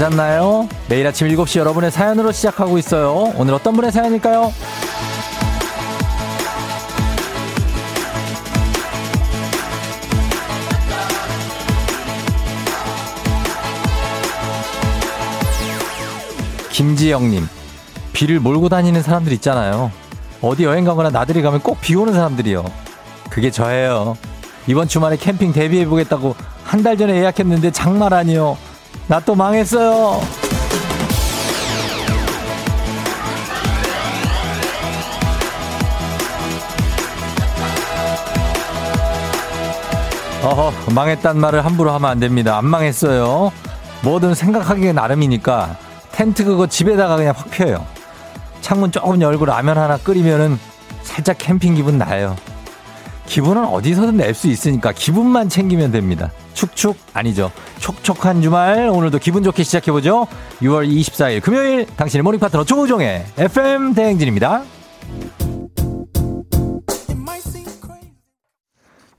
잘 잤나요? 매일 아침 7시 여러분의 사연으로 시작하고 있어요. 오늘 어떤 분의 사연일까요? 김지영님, 비를 몰고 다니는 사람들 있잖아요. 어디 여행 가거나 나들이 가면 꼭 비 오는 사람들이요. 그게 저예요. 이번 주말에 캠핑 데뷔해보겠다고 한 달 전에 예약했는데 장말 아니요. 나 또 망했어요. 어허, 망했단 말을 함부로 하면 안 됩니다. 안 망했어요. 뭐든 생각하기에 나름이니까 텐트 그거 집에다가 그냥 확 펴요. 창문 조금 열고 라면 하나 끓이면은 살짝 캠핑 기분 나요. 기분은 어디서든 낼 수 있으니까 기분만 챙기면 됩니다. 축축 아니죠. 촉촉한 주말 오늘도 기분 좋게 시작해보죠. 6월 24일 금요일 당신의 morning 파트너 조우종의 FM 대행진입니다.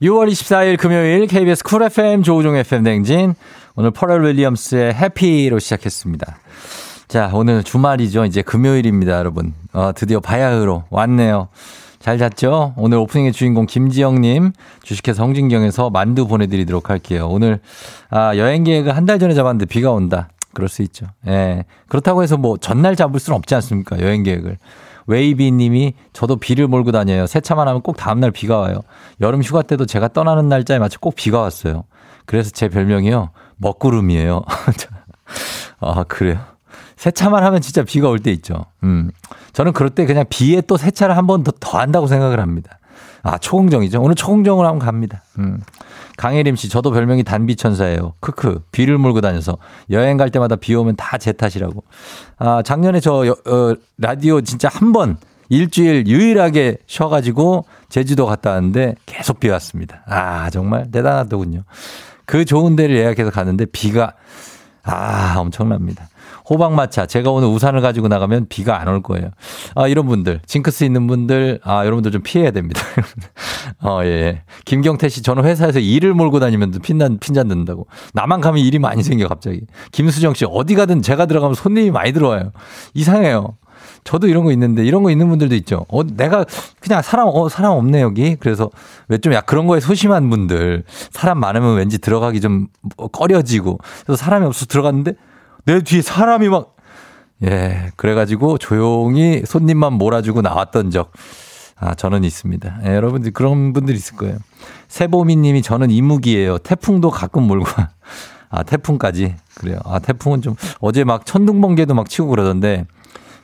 6월 24일 금요일 KBS Cool FM 조우종 FM 대행진 오늘 퍼렐 윌리엄스의 Happy로 시작했습니다. 자 오늘 주말이죠. 이제 금요일입니다 여러분. 어, 드디어 바야흐로 왔네요. 잘 잤죠? 오늘 오프닝의 주인공 김지영님 주식회사 성진경에서 만두 보내드리도록 할게요. 오늘 아, 여행 계획을 한 달 전에 잡았는데 비가 온다. 그럴 수 있죠. 예. 그렇다고 해서 뭐 전날 잡을 수는 없지 않습니까? 여행 계획을. 웨이비 님이 저도 비를 몰고 다녀요. 세차만 하면 꼭 다음날 비가 와요. 여름 휴가 때도 제가 떠나는 날짜에 맞춰 꼭 비가 왔어요. 그래서 제 별명이요. 먹구름이에요. 아, 그래요? 세차만 하면 진짜 비가 올 때 있죠. 음. 저는 그럴 때 그냥 비에 또 세차를 한 번 더 더 한다고 생각을 합니다. 아, 초공정이죠. 오늘 초공정으로 한번 갑니다. 음. 강혜림 씨, 저도 별명이 단비천사예요. 크크, 비를 몰고 다녀서 여행 갈 때마다 비 오면 다 제 탓이라고. 아, 작년에 저, 여, 어, 라디오 진짜 한 번 일주일 유일하게 쉬어가지고 제주도 갔다 왔는데 계속 비 왔습니다. 아, 정말 대단하더군요. 그 좋은 데를 예약해서 갔는데 비가, 아, 엄청납니다. 호박마차. 제가 오늘 우산을 가지고 나가면 비가 안 올 거예요. 아, 이런 분들, 징크스 있는 분들, 아, 여러분들 좀 피해야 됩니다. 어, 예, 예. 김경태 씨, 저는 회사에서 일을 몰고 다니면 핀잔, 핀잔 듣는다고. 나만 가면 일이 많이 생겨, 갑자기. 김수정 씨, 어디 가든 제가 들어가면 손님이 많이 들어와요. 이상해요. 저도 이런 거 있는데 이런 거 있는 분들도 있죠. 어, 내가 그냥 사람, 어, 사람 없네, 여기. 그래서 왜좀약 그런 거에 소심한 분들. 사람 많으면 왠지 들어가기 좀 꺼려지고. 그래서 사람이 없어서 들어갔는데 내 뒤에 사람이 막, 예, 그래가지고 조용히 손님만 몰아주고 나왔던 적. 아, 저는 있습니다. 예, 여러분들 그런 분들 있을 거예요. 세보미 님이 저는 이무기예요. 태풍도 가끔 몰고. 아, 태풍까지. 그래요. 아, 태풍은 좀 어제 막 천둥 번개도 막 치고 그러던데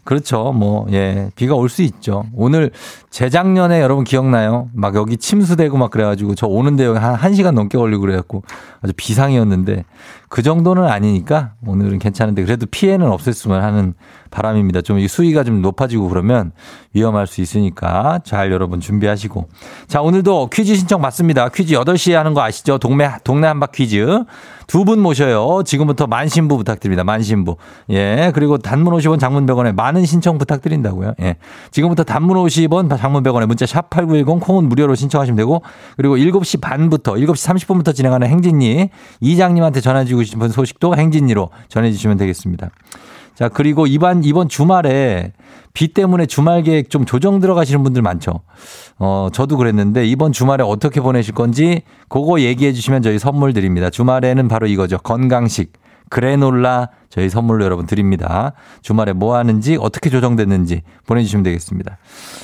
그렇죠. 뭐, 예, 비가 올 수 있죠. 오늘 재작년에 여러분 기억나요? 막 여기 침수되고 막 그래가지고 저 오는데 여기 한 1시간 넘게 걸리고 그래갖고 아주 비상이었는데 그 정도는 아니니까 오늘은 괜찮은데 그래도 피해는 없었으면 하는 바람입니다. 좀 수위가 좀 높아지고 그러면 위험할 수 있으니까 잘 여러분 준비하시고. 자, 오늘도 퀴즈 신청 받습니다. 퀴즈 8시에 하는 거 아시죠? 동네, 동네 한바 퀴즈. 두 분 모셔요. 지금부터 만신부 부탁드립니다. 만신부. 예. 그리고 단문 50원 장문 100원에 많은 신청 부탁드린다고요. 예. 지금부터 단문 50원 장문 100원에 문자 샵 8910 콩은 무료로 신청하시면 되고 그리고 7시 반부터 7시 30분부터 진행하는 행진이 이장님한테 전해 주고 싶은 소식도 행진이로 전해 주시면 되겠습니다. 자, 그리고 이번, 이번 주말에 비 때문에 주말 계획 좀 조정 들어가시는 분들 많죠. 어, 저도 그랬는데 이번 주말에 어떻게 보내실 건지 그거 얘기해 주시면 저희 선물 드립니다. 주말에는 바로 이거죠. 건강식. 그래놀라 저희 선물로 여러분 드립니다. 주말에 뭐 하는지 어떻게 조정됐는지 보내주시면 되겠습니다.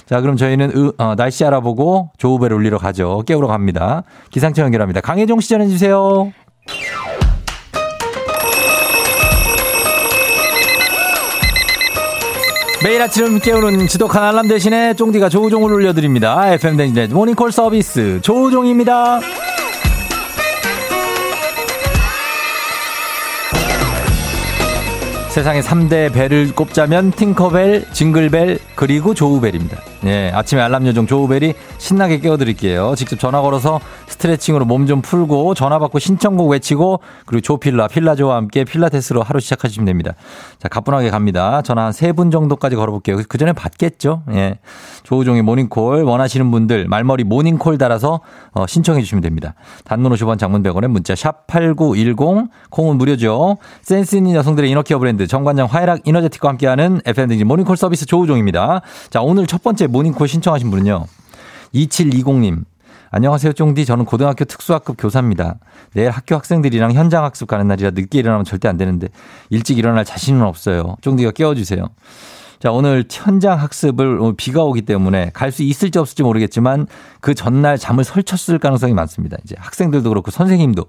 자, 그럼 저희는 으, 어, 날씨 알아보고 조우배를 울리러 가죠. 깨우러 갑니다. 기상청 연결합니다. 강혜종 시 전해 주세요. 매일 아침 깨우는 지독한 알람 대신에 쫑디가 조우종을 울려드립니다. FM 댕진의 모닝콜 서비스 조우종입니다. 세상에 3대 벨을 꼽자면 팅커벨, 징글벨, 그리고 조우벨입니다. 예, 아침에 알람 요정 조우벨이 신나게 깨워드릴게요. 직접 전화 걸어서 스트레칭으로 몸 좀 풀고 전화 받고 신청곡 외치고 그리고 조필라, 필라조와 함께 필라테스로 하루 시작하시면 됩니다. 자, 가뿐하게 갑니다. 전화 한 세 분 정도까지 걸어볼게요. 그 전에 받겠죠? 예. 조우종의 모닝콜 원하시는 분들 말머리 모닝콜 달아서 어, 신청해 주시면 됩니다. 단문 50원 장문 100원에 문자 샵 8910 콩은 무료죠. 센스 있는 여성들의 inner care 브랜드 정관장 화해락 이너제틱과 함께하는 FM댕진 모닝콜 서비스 조우종입니다. 자, 오늘 첫 번째 모닝콜 신청하신 분은요. 2720님. 안녕하세요, 쫑디. 저는 고등학교 특수학급 교사입니다. 내일 학교 학생들이랑 현장 학습 가는 날이라 늦게 일어나면 절대 안 되는데 일찍 일어날 자신은 없어요. 쫑디가 깨워주세요. 자, 오늘 현장 학습을 비가 오기 때문에 갈 수 있을지 없을지 모르겠지만 그 전날 잠을 설쳤을 가능성이 많습니다. 이제 학생들도 그렇고 선생님도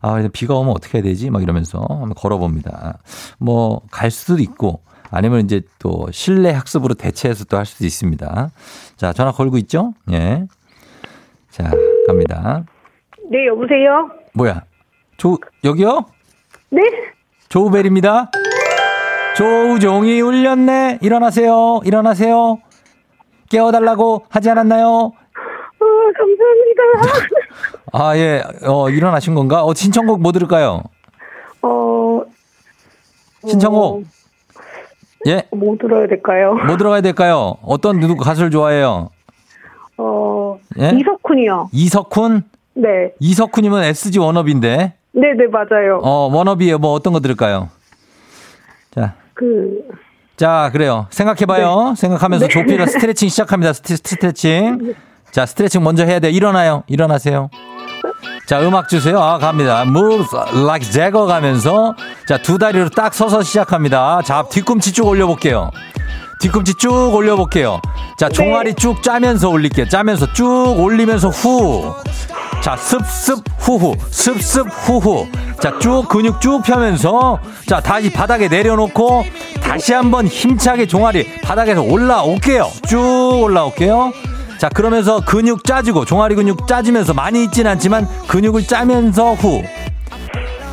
아, 비가 오면 어떻게 해야 되지? 막 이러면서 한번 걸어봅니다. 뭐, 갈 수도 있고 아니면 이제 또 실내 학습으로 대체해서 또 할 수도 있습니다. 자, 전화 걸고 있죠? 예. 자, 갑니다. 네, 여보세요? 뭐야? 조, 여기요? 네? 조우벨입니다. 조우종이 울렸네. 일어나세요. 일어나세요. 깨워달라고 하지 않았나요? 아, 감사합니다. 아, 예. 어, 일어나신 건가? 어, 신청곡 뭐 들을까요? 어, 신청곡. 어, 예? 뭐 들어야 될까요? 뭐 들어가야 될까요? 어떤 누구 가수를 좋아해요? 어, 예? 이석훈이요. 이석훈? 네. 이석훈이면 SG 워너비인데. 네네, 맞아요. 어, 워너비에 뭐 어떤 거 들을까요? 자. 그, 자, 그래요. 생각해봐요. 생각하면서 네. 조필라 스트레칭 시작합니다. 스트, 스트레칭. 자, 스트레칭 먼저 해야 돼요. 일어나요. 일어나세요. 자, 음악 주세요. 아, 갑니다. Moves like Jagger 가면서. 자, 두 다리로 딱 서서 시작합니다. 자, 뒤꿈치 쭉 올려볼게요. 뒤꿈치 쭉 올려볼게요. 자, 종아리 쭉 짜면서 올릴게요. 짜면서 쭉 올리면서 후. 자, 습습 후후. 습습 후후. 자, 쭉 근육 쭉 펴면서 자, 다시 바닥에 내려놓고 다시 한번 힘차게 종아리 바닥에서 올라올게요. 쭉 올라올게요. 자, 그러면서 근육 짜지고 종아리 근육 짜지면서 많이 있진 않지만 근육을 짜면서 후.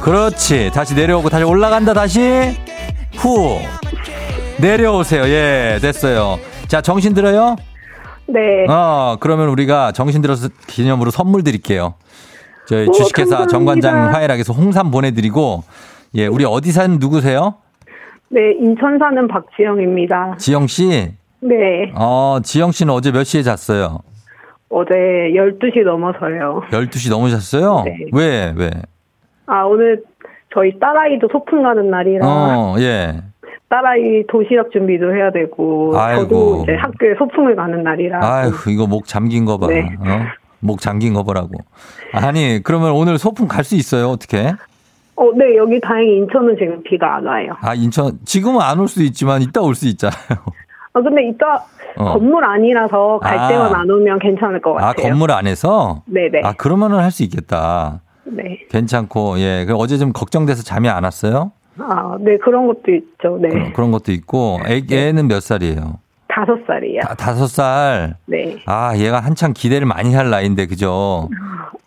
그렇지. 다시 내려오고 다시 올라간다 다시 후. 내려오세요. 예, 됐어요. 자, 정신 들어요? 네. 어, 그러면 우리가 정신 들어서 기념으로 선물 드릴게요. 저희 오, 주식회사 감사합니다. 정관장 화해락에서 홍삼 보내드리고, 예, 우리 어디 사는 누구세요? 네, 인천 사는 박지영입니다. 지영 씨? 네. 어, 지영 씨는 어제 몇 시에 잤어요? 어제 12시 넘어서요. 12시 넘으셨어요? 네. 왜, 왜? 아, 오늘 저희 딸아이도 소풍 가는 날이라 어, 예. 딸아이 도시락 준비도 해야 되고 아이고. 저도 이제 학교에 소풍을 가는 날이라 아휴, 이거 목 잠긴 거 봐. 네. 어? 목 잠긴 거 보라고. 아니, 그러면 오늘 소풍 갈 수 있어요? 어떻게? 어, 네, 여기 다행히 인천은 지금 비가 안 와요. 아, 인천, 지금은 안 올 수도 있지만 이따 올 수 있잖아요. 아, 근데 이따 어. 건물 안이라서 갈 아. 때만 안 오면 괜찮을 것 아, 같아요. 건물 안에서? 네네. 아, 그러면은 할 수 있겠다. 네. 괜찮고, 예. 그럼 어제 좀 걱정돼서 잠이 안 왔어요? 아, 네, 그런 것도 있죠. 네. 그런, 그런 것도 있고, 애, 애는 몇 살이에요? 다섯 살이요. 다, 다섯 살. 네. 아, 얘가 한창 기대를 많이 할 나이인데, 그죠?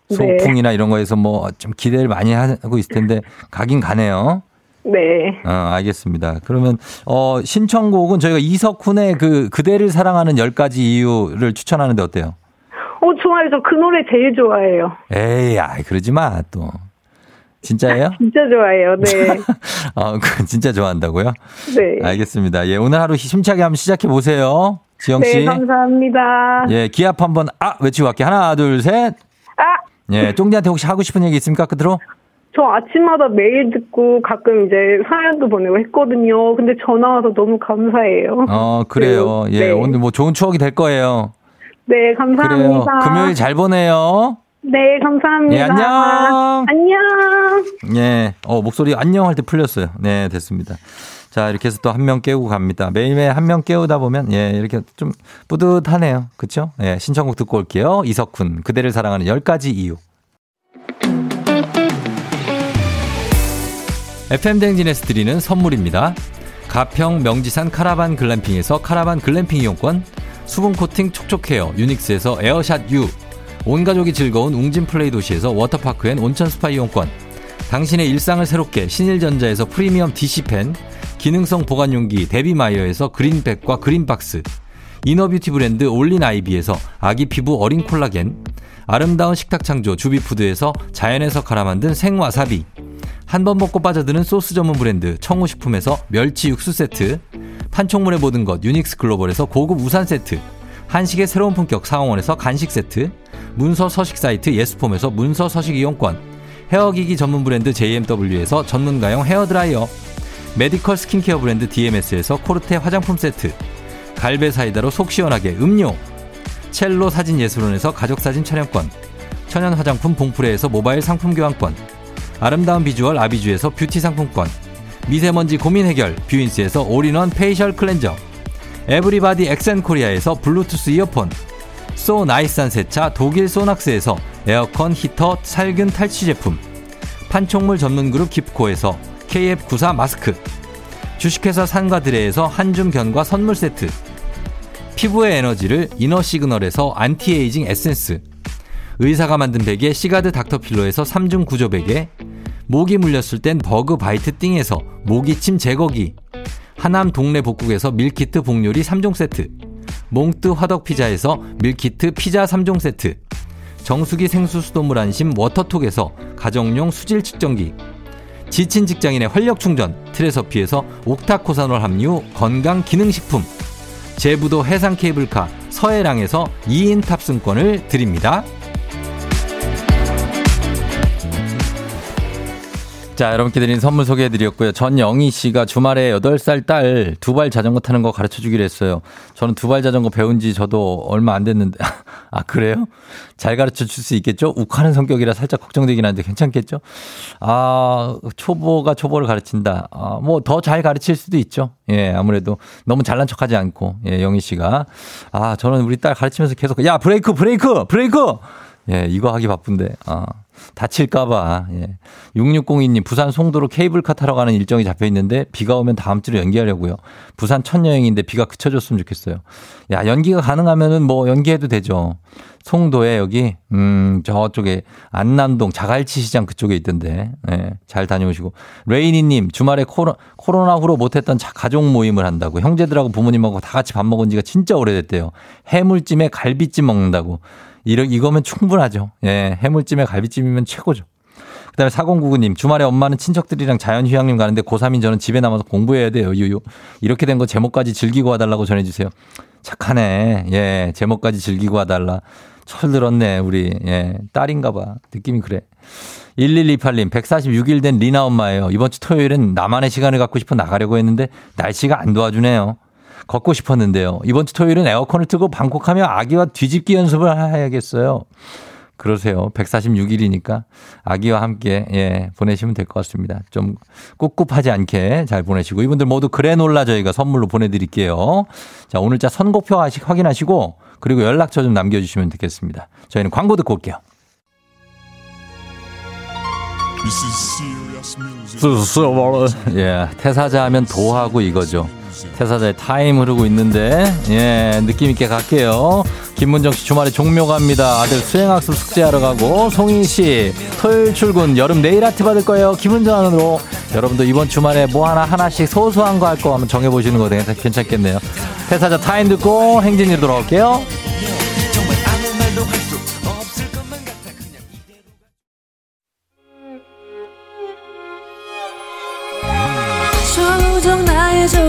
네. 소풍이나 이런 거에서 뭐 좀 기대를 많이 하고 있을 텐데, 가긴 가네요. 네. 어, 알겠습니다. 그러면, 어, 신청곡은 저희가 이석훈의 그, 그대를 사랑하는 열 가지 이유를 추천하는데 어때요? 어, 좋아요. 저 그 노래 제일 좋아해요. 에이, 아 그러지 마, 또. 진짜예요? 진짜 좋아해요. 네. 어, 그 진짜 좋아한다고요? 네. 알겠습니다. 예, 오늘 하루 힘차게 한번 시작해 보세요. 지영 씨. 네, 감사합니다. 예, 기합 한번 아 외치고 갈게요. 하나, 둘, 셋. 아, 예, 쫑디한테 혹시 하고 싶은 얘기 있습니까? 끝으로? 저 아침마다 메일 듣고 가끔 이제 사연도 보내고 했거든요. 근데 전화 와서 너무 감사해요. 어, 그래요. 네. 예, 네. 오늘 뭐 좋은 추억이 될 거예요. 네, 그래요. 감사합니다. 금요일 잘 보내요. 네, 감사합니다. 예, 안녕. 안녕. 예, 어, 목소리 안녕 할 때 풀렸어요. 네, 됐습니다. 자, 이렇게 해서 또 한 명 깨우고 갑니다. 매일매일 한 명 깨우다 보면, 예, 이렇게 좀 뿌듯하네요. 그쵸? 예, 신청곡 듣고 올게요. 이석훈, 그대를 사랑하는 10가지 이유. FM댕진에서 드리는 선물입니다. 가평 명지산 카라반 글램핑에서 카라반 글램핑 이용권, 수분 코팅 촉촉 헤어 유닉스에서 에어샷 U, 온 가족이 즐거운 웅진 플레이 도시에서 워터파크 and 온천 스파 이용권, 당신의 일상을 새롭게 신일전자에서 프리미엄 DC팬, 기능성 보관용기 데비마이어에서 그린백과 그린박스, inner beauty 브랜드 올린 아이비에서 아기 피부 어린 콜라겐, 아름다운 식탁 창조 주비푸드에서 자연에서 갈아 만든 생와사비, 한 번 먹고 빠져드는 소스 전문 브랜드 청우식품에서 멸치 육수 세트, 판촉물의 모든 것 유닉스 글로벌에서 고급 우산 세트, 한식의 새로운 품격 사홍원에서 간식 세트, 문서 서식 사이트 예스폼에서 문서 서식 이용권, 헤어기기 전문 브랜드 JMW에서 전문가용 헤어드라이어, medical skincare 브랜드 DMS에서 코르테 화장품 세트, 갈베 사이다로 속 시원하게 음료, 첼로 사진 예술원에서 가족 사진 촬영권, 천연 화장품 봉프레에서 모바일 상품 교환권, 아름다운 비주얼 아비주에서 뷰티 상품권, 미세먼지 고민 해결 뷰인스에서 all-in-one facial cleanser, 에브리바디 엑센코리아에서 블루투스 이어폰, 소 나이산 세차 독일 소낙스에서 에어컨 히터 살균 탈취 제품, 판촉물 전문 그룹 깁코에서 KF94 마스크, 주식회사 산과드레에서 한줌 견과 선물 세트, 피부의 에너지를 이너 시그널에서 안티에이징 에센스, 의사가 만든 베개 시가드 닥터필로에서 3중 구조 베개, 모기 물렸을 땐 버그 바이트 띵에서 모기침 제거기, 하남 동네 복국에서 밀키트 복요리 3종 세트, 몽뜨 화덕 피자에서 밀키트 피자 3종 세트, 정수기 생수 수돗물 안심 워터톡에서 가정용 수질 측정기, 지친 직장인의 활력 충전 트레서피에서 옥타코사놀 함유 건강 기능식품, 제부도 해상 케이블카 서해랑에서 2인 탑승권을 드립니다. 자, 여러분께 드린 선물 소개해 드렸고요. 전영희 씨가 주말에 8살 딸 두 발 자전거 타는 거 가르쳐 주기로 했어요. 저는 두 발 자전거 배운 지 저도 얼마 안 됐는데. 아, 그래요? 잘 가르쳐 줄 수 있겠죠? 욱하는 성격이라 살짝 걱정되긴 한데 괜찮겠죠? 아, 초보가 초보를 가르친다. 아, 뭐 더 잘 가르칠 수도 있죠. 예, 아무래도 너무 잘난 척 하지 않고. 예, 영희 씨가. 아, 저는 우리 딸 가르치면서 계속 야, 브레이크, 브레이크, 브레이크! 예, 이거 하기 바쁜데. 아. 다칠까봐. 예. 6602님, 부산 송도로 케이블카 타러 가는 일정이 잡혀 있는데 비가 오면 다음 주로 연기하려고요. 부산 첫 여행인데 비가 그쳐줬으면 좋겠어요. 야, 연기가 가능하면은 뭐 연기해도 되죠. 송도에 여기, 음, 저쪽에 안남동 자갈치 시장 그쪽에 있던데, 예, 잘 다녀오시고. 레이니님, 주말에 코로, 코로나 후로 못했던 가족 모임을 한다고. 형제들하고 부모님하고 다 같이 밥 먹은 지가 진짜 오래됐대요. 해물찜에 갈비찜 먹는다고. 이러, 이거면 충분하죠. 예, 해물찜에 갈비찜이면 최고죠. 그 다음에 4099님, 주말에 엄마는 친척들이랑 자연휴양림 가는데 고3인 저는 집에 남아서 공부해야 돼요. 유유. 이렇게 된 거 제목까지 즐기고 와달라고 전해주세요. 착하네. 예, 제목까지 즐기고 와달라. 철 들었네, 우리. 예, 딸인가 봐. 느낌이 그래. 1128님, 146일 된 리나 엄마예요. 이번 주 토요일엔 나만의 시간을 갖고 싶어 나가려고 했는데 날씨가 안 도와주네요. 걷고 싶었는데요. 이번 주 토요일은 에어컨을 틀고 방콕하며 아기와 뒤집기 연습을 해야겠어요. 그러세요. 146일이니까 아기와 함께 예, 보내시면 될 것 같습니다. 좀 꿉꿉하지 않게 잘 보내시고 이분들 모두 그래놀라 저희가 선물로 보내드릴게요. 자 오늘자 선곡표 확인하시고 그리고 연락처 좀 남겨주시면 되겠습니다. 저희는 광고 듣고 올게요. 예, 태사자 하면 도하고 이거죠. 태사자의 타임 흐르고 있는데 예 느낌 있게 갈게요. 김문정 씨 주말에 종묘 갑니다. 아들 수행학습 숙제하러 가고 송희 씨 토요일 출근 여름 네일 아트 받을 거예요. 김은정으로 여러분도 이번 주말에 뭐 하나 하나씩 소소한 거 할거 한번 정해 보시는 거 괜찮겠네요. 태사자 타임 듣고 행진이로 돌아올게요.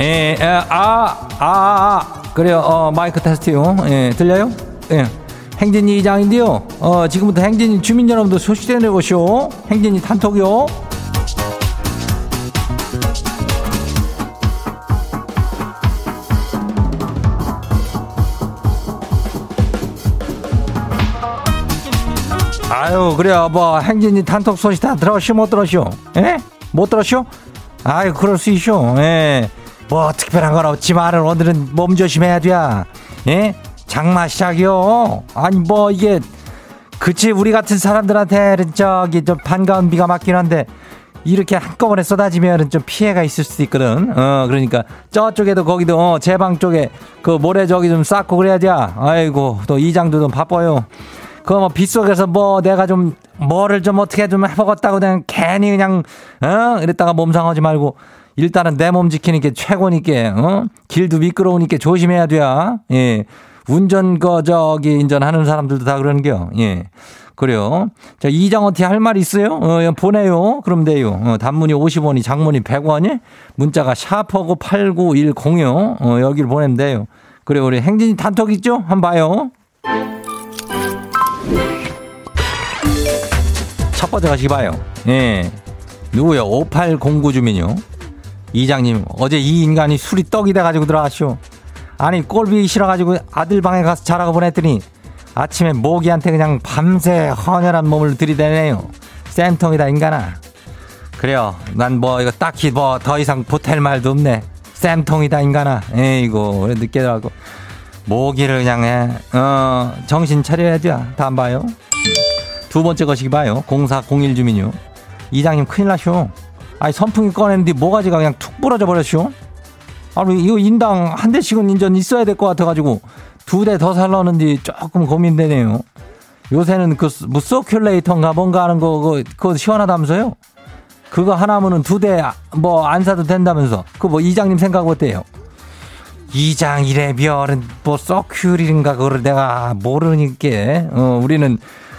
예, 예, 아, 아, 아, 그래요. 어, 마이크 테스트요. 예, 들려요? 예. 행진이 이장인데요. 어, 지금부터 행진이 주민 여러분들 소식 내보시오. 행진이 단톡요. 아유, 그래요. 뭐, 행진이 단톡 소식 다 들었쇼? 못 들었쇼? 예? 못 들었쇼? 아유, 그럴 수 있쇼. 예. 뭐 특별한 건 없지만 오늘은 몸 조심해야 돼. 예? 장마 시작이요. 아니, 뭐, 이게, 그치, 우리 같은 사람들한테는 저기 좀 반가운 비가 맞긴 한데, 이렇게 한꺼번에 쏟아지면 좀 피해가 있을 수도 있거든. 어, 그러니까 저쪽에도 거기도 어, 제방 쪽에 그 모래 저기 좀 쌓고 그래야지. 아이고, 또 이장도 좀 바빠요. 그뭐 빗속에서 뭐 내가 좀 뭐를 좀 어떻게 좀 해먹었다고 그냥 괜히 그냥 어 이랬다가 몸 상하지 말고 일단은 내 몸 지키는 게 최고니까 어 길도 미끄러우니까 조심해야 돼. 예. 운전 거 저기 인전하는 사람들도 다 그러는겨. 예. 그래요. 자, 이장어티 할말 있어요? 어, 보내요. 그럼 돼요. 어, 단문이 50원이, 장문이 100원이, 문자가 샤퍼고 89106, 어, 여기를 보내면 돼요. 그래, 우리 행진이 단톡 있죠? 한번 봐요. 첫 번째 가시기 봐요. 예. 누구요? 5809 주민요. 이장님, 어제 이 인간이 술이 떡이 돼가지고 들어가시오. 아니, 꼴비 싫어가지고 아들 방에 가서 자라고 보냈더니 아침에 모기한테 그냥 밤새 헌혈한 몸을 들이대네요. 쌤통이다 인간아. 그래요. 난 뭐 이거 딱히 뭐 더 이상 보탤 말도 없네. 쌤통이다 인간아. 에이고 늦게 들어가고 모기를 그냥 해. 어 정신 차려야죠. 다음 봐요. 두 번째 것이기 봐요. 0401 주민요. 이장님 큰일 나쇼. 아니 선풍기 꺼냈는데 모가지가 그냥 툭 부러져 버렸쇼. 아니 이거 인당 한 대씩은 인전 있어야 될 것 같아가지고 두 대 더 살라는데 조금 고민되네요. 요새는 그, 뭐, 서큘레이터인가 뭔가 하는 거, 그거, 그거 시원하다면서요? 그거 하나면은 두 대, 뭐, 안 사도 된다면서. 그 뭐, 이장님 생각 어때요? 이장 이래별은 뭐, 서큘인가 그거를 내가 모르니까, 어, 우리는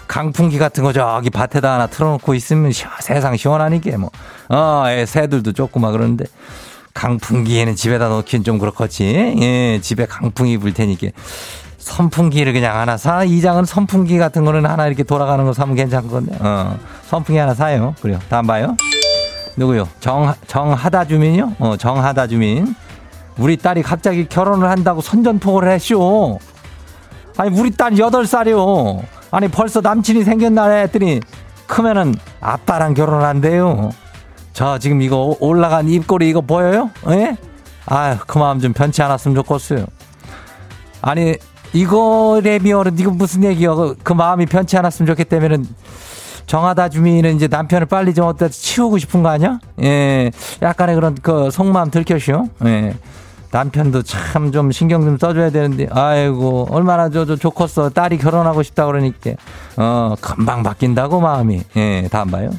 강풍기 같은 거 저기 밭에다 하나 틀어놓고 있으면 시, 세상 시원하니까, 뭐. 어, 애, 새들도 조그마 그러는데. 강풍기에는 집에다 놓긴 좀 그렇겠지. 예, 집에 강풍이 불 테니까. 선풍기를 그냥 하나 사. 이장은 선풍기 같은 거는 하나 이렇게 돌아가는 거 사면 괜찮을 건데. 어, 선풍기 하나 사요. 그래요. 다음 봐요. 누구요? 정, 정하다 주민이요? 어, 정하다 주민. 우리 딸이 갑자기 결혼을 한다고 선전포고를 했쇼. 아니, 우리 딸 8살이요. 아니, 벌써 남친이 생겼나 했더니 크면은 아빠랑 결혼한대요. 저 지금 이거 올라간 입꼬리 이거 보여요? 예? 아유, 그 마음 좀 변치 않았으면 좋겠어요. 아니, 이거 레미어는 이거 무슨 얘기야? 그, 그 마음이 변치 않았으면 좋겠다면은 정하다 주민은 이제 남편을 빨리 좀 어디다 치우고 싶은 거 아니야? 예. 약간의 그런 그 속마음 들켰쇼. 예. 남편도 참 좀 신경 좀 써줘야 되는데, 아이고, 얼마나 저, 저 좋겠어. 딸이 결혼하고 싶다 그러니까. 어, 금방 바뀐다고 마음이. 예, 다음 봐요.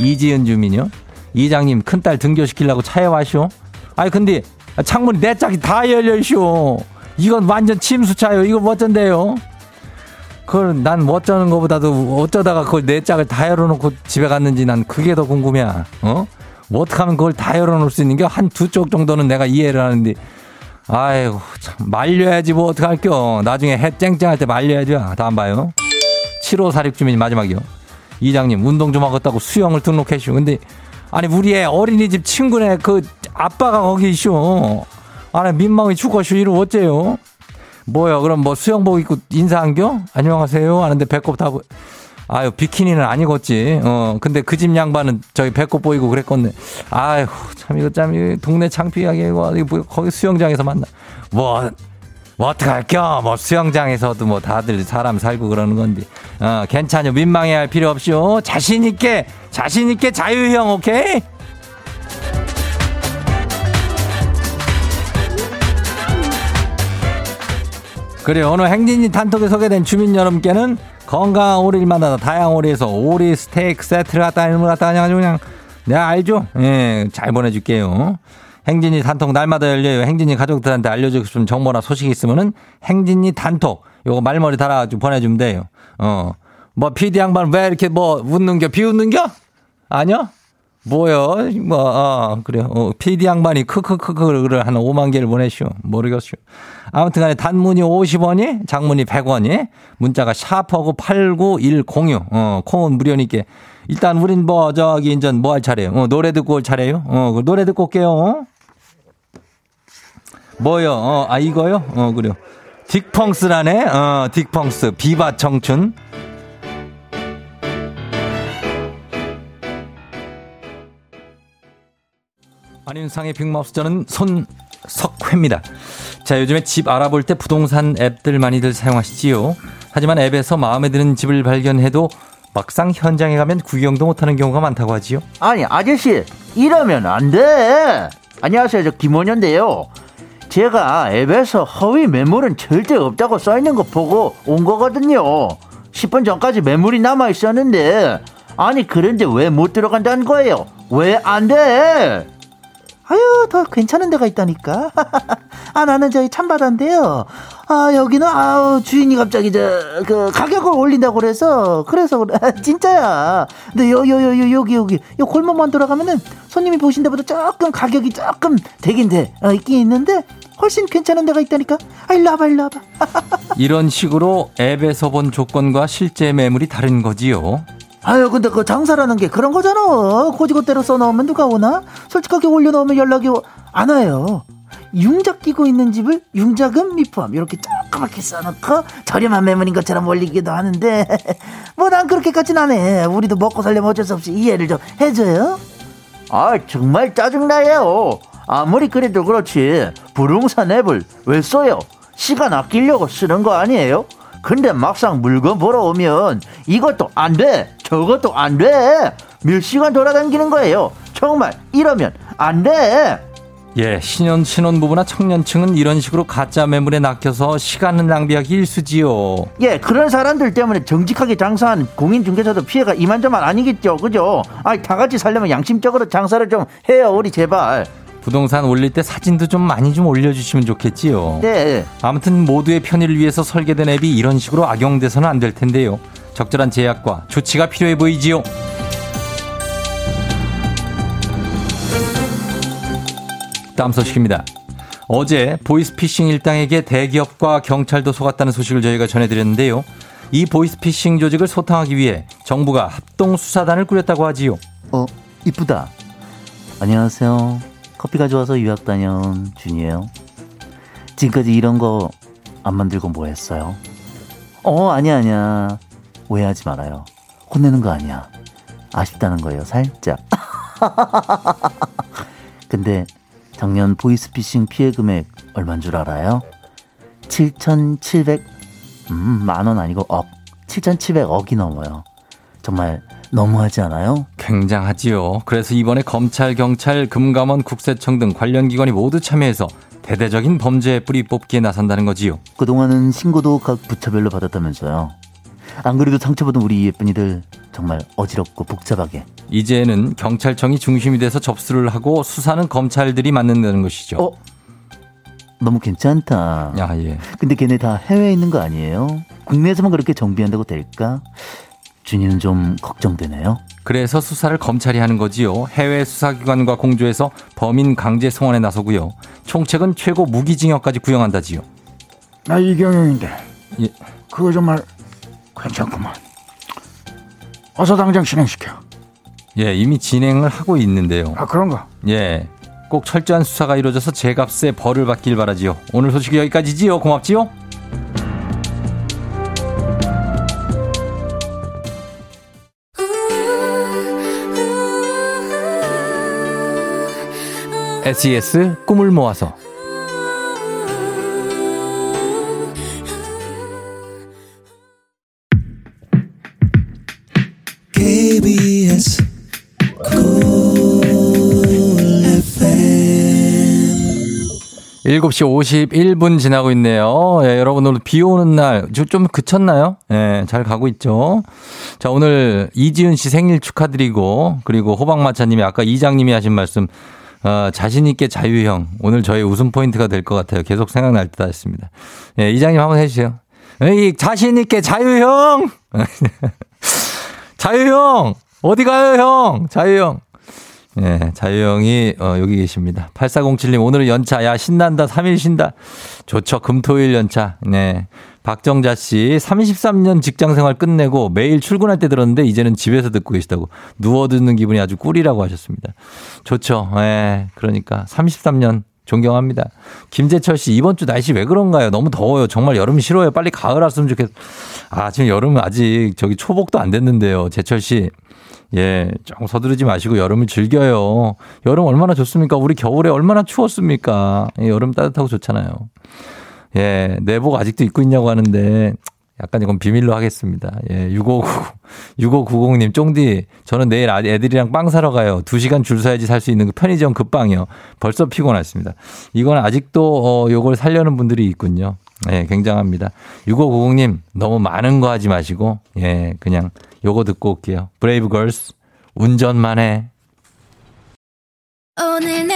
이지은 주민요. 이장님 큰딸 등교시키려고 차에 와쇼. 아니 근데 창문이 내 짝이 다 열려쇼. 이건 완전 침수차요. 이거 어쩐데요? 그걸 난 어쩌는 것보다도 어쩌다가 그걸 내 짝을 다 열어놓고 집에 갔는지 난 그게 더 궁금해. 어? 뭐 어떻게 하면 그걸 다 열어놓을 수 있는 게 한 두 쪽 정도는 내가 이해를 하는데. 아이고 참. 말려야지 뭐 어떡할겨. 나중에 해 쨍쨍할 때 말려야죠. 다음 봐요. 7546 주민이 마지막이요. 이장님 운동 좀 하겠다고 수영을 등록했슈. 근데 아니 우리 의 어린이집 친구네 그 아빠가 거기 있쇼. 아니 민망해 죽었쇼 이러 어째요? 뭐야 그럼 뭐 수영복 입고 인사한겨? 안녕하세요. 하는데 배꼽 타고 아유 비키니는 아니겠지. 어 근데 그 집 양반은 저기 배꼽 보이고 그랬건데. 아유 참 이거 참 동네 창피하게 이거 뭐 거기 수영장에서 만나. 뭐 뭐 어떡할 겨? 뭐 수영장에서도 뭐 다들 사람 살고 그러는 건데. 어, 괜찮요. 민망해 할 필요 없이요. 자신있게, 자신있게 자유형, 오케이? 그래 오늘 행진이 단톡에 소개된 주민 여러분께는 건강한 오리를 만나다 다양한 오리에서 오리 스테이크 세트를 갖다 걸 갖다 그냥 그냥 내가 알죠? 예, 잘 보내줄게요. 행진이 단톡 날마다 열려요. 행진이 가족들한테 알려주고 싶은 정보나 소식이 있으면은 행진이 단톡 요거 말머리 달아가지고 보내주면 돼요. 어. 뭐 PD 양반 왜 이렇게 뭐 웃는겨 비웃는겨? 아니요? 뭐요? 뭐, 어, 그래요. 어, PD 양반이 크크크크를 한 5만 개를 보내시오. 모르겠슈. 아무튼 간에 단문이 50원이, 장문이 100원이, 문자가 샤퍼고 89106, 어, 콩은 무료니까. 일단 우린 뭐, 저기, 인전 뭐 할 차례요? 어, 노래 듣고 올 차례요? 어, 그 노래 듣고 올게요. 어? 뭐요? 어, 아, 이거요? 어, 그래요. 딕펑스라네? 어, 딕펑스. 비바 청춘. 안윤상의 빅마우스 저는 석회입니다. 자, 요즘에 집 알아볼 때 부동산 앱들 많이들 사용하시지요. 하지만 앱에서 마음에 드는 집을 발견해도 막상 현장에 가면 구경도 못하는 경우가 많다고 하지요. 아니 아저씨 이러면 안 돼. 안녕하세요 저 김원현인데요. 제가 앱에서 허위 매물은 절대 없다고 써있는 거 보고 온 거거든요. 10분 전까지 매물이 남아 있었는데 아니 그런데 왜 못 들어간다는 거예요? 왜 안 돼? 아유, 더 괜찮은 데가 있다니까. 아, 나는 저기 참바다인데요. 아, 여기는, 아우, 주인이 갑자기 저, 그, 가격을 올린다고 그래서, 그래서, 그래. 진짜야. 근데 요, 요, 요, 요, 여기, 여기, 요 골목만 돌아가면은 손님이 보신 데보다 조금 가격이 조금 되긴 돼. 어, 있긴 있는데, 훨씬 괜찮은 데가 있다니까. 아, 일로 와봐, 일로 와봐. 이런 식으로 앱에서 본 조건과 실제 매물이 다른 거지요. 아유 근데 그 장사라는 게 그런 거잖아. 고지고대로 써놓으면 누가 오나? 솔직하게 올려놓으면 연락이 안 와요. 융작 끼고 있는 집을 융자금 미포함. 이렇게 조그맣게 써놓고 저렴한 매물인 것처럼 올리기도 하는데. 뭐 난 그렇게까지는 안해. 우리도 먹고 살려면 어쩔 수 없이 이해를 좀 해줘요. 아 정말 짜증나요. 아무리 그래도 그렇지. 부동산 앱을 왜 써요? 시간 아끼려고 쓰는 거 아니에요? 근데 막상 물건 보러 오면 이것도 안 돼, 저것도 안 돼. 몇 시간 돌아다니는 거예요. 정말 이러면 안 돼. 예, 신혼, 신혼부부나 청년층은 이런 식으로 가짜 매물에 낚여서 시간을 낭비하기 일쑤지요. 예, 그런 사람들 때문에 정직하게 장사하는 공인중개사도 피해가 이만저만 아니겠죠. 그죠? 아, 다 같이 살려면 양심적으로 장사를 좀 해요, 우리 제발. 부동산 올릴 때 사진도 좀 많이 좀 올려주시면 좋겠지요. 네. 아무튼 모두의 편의를 위해서 설계된 앱이 이런 식으로 악용돼서는 안 될 텐데요. 적절한 제약과 조치가 필요해 보이지요. 다음 소식입니다. 어제 보이스피싱 일당에게 대기업과 경찰도 속았다는 소식을 저희가 전해드렸는데요. 이 보이스피싱 조직을 소탕하기 위해 정부가 합동 수사단을 꾸렸다고 하지요. 어, 이쁘다. 안녕하세요. 커피 가져와서 유학 다녀온 준이에요. 지금까지 이런 거 안 만들고 뭐 했어요? 어, 아니야, 아니야. 오해하지 말아요. 혼내는 거 아니야. 아쉽다는 거예요, 살짝. 근데 작년 보이스피싱 피해 금액 얼만 줄 알아요? 7,700, 음, 만원 아니고 억. 7,700억이 넘어요. 정말 너무하지 않아요? 굉장하지요. 그래서 이번에 검찰, 경찰, 금감원, 국세청 등 관련 기관이 모두 참여해서 대대적인 범죄 뿌리 뽑기에 나선다는 거지요. 그동안은 신고도 각 부처별로 받았다면서요. 안 그래도 상처받은 우리 예쁜이들 정말 어지럽고 복잡하게. 이제는 경찰청이 중심이 돼서 접수를 하고 수사는 검찰들이 맡는다는 것이죠. 어? 너무 괜찮다. 야, 예. 근데 걔네 다 해외에 있는 거 아니에요? 국내에서만 그렇게 정비한다고 될까? 준이는 좀 걱정되네요. 그래서 수사를 검찰이 하는 거지요. 해외 수사기관과 공조해서 범인 강제 송환에 나서고요. 총책은 최고 무기징역까지 구형한다지요. 나 이경영인데 예. 그거 정말 괜찮구만 어서 당장 진행시켜 예, 이미 진행을 하고 있는데요. 아 그런가 예. 꼭 철저한 수사가 이루어져서 제 값에 벌을 받길 바라지요. 오늘 소식이 여기까지지요. 고맙지요. SES 꿈을 모아서 7시 51분 지나고 있네요. 예, 여러분 오늘 비 오는 날 좀 그쳤나요? 예, 잘 가고 있죠. 자, 오늘 이지은 씨 생일 축하드리고 그리고 호박마차님이 아까 이장님이 하신 말씀 어, 자신있게 자유형. 오늘 저희 웃음 포인트가 될 것 같아요. 계속 생각날 듯 했습니다. 예, 이장님 한번 해주세요. 에이, 자신있게 자유형! 자유형! 어디 가요, 형? 자유형. 예, 자유형이 어, 여기 계십니다. 8407님 오늘은 연차. 야 신난다. 3일 쉰다. 좋죠. 금토일 연차. 네. 박정자 씨 33년 직장 생활 끝내고 매일 출근할 때 들었는데 이제는 집에서 듣고 계시다고. 누워 듣는 기분이 아주 꿀이라고 하셨습니다. 좋죠. 예. 그러니까 33년 존경합니다. 김재철 씨 이번 주 날씨 왜 그런가요? 너무 더워요. 정말 여름 싫어요. 빨리 가을 왔으면 좋겠. 아, 지금 여름은 아직 저기 초복도 안 됐는데요. 재철 씨 예, 조금 서두르지 마시고 여름을 즐겨요. 여름 얼마나 좋습니까? 우리 겨울에 얼마나 추웠습니까? 예, 여름 따뜻하고 좋잖아요. 예, 내복 아직도 입고 있냐고 하는데 약간 이건 비밀로 하겠습니다. 예, 6590, 6590님, 쫑디, 저는 내일 아- 애들이랑 빵 사러 가요. 2시간 줄 서야지 살 수 있는 그 편의점 그 빵이요. 벌써 피곤했습니다. 이건 아직도, 어, 요걸 살려는 분들이 있군요. 예, 굉장합니다. 6590님, 너무 많은 거 하지 마시고, 예, 그냥 요거 듣고 올게요. 브레이브 걸스, 운전만 해. 오늘 내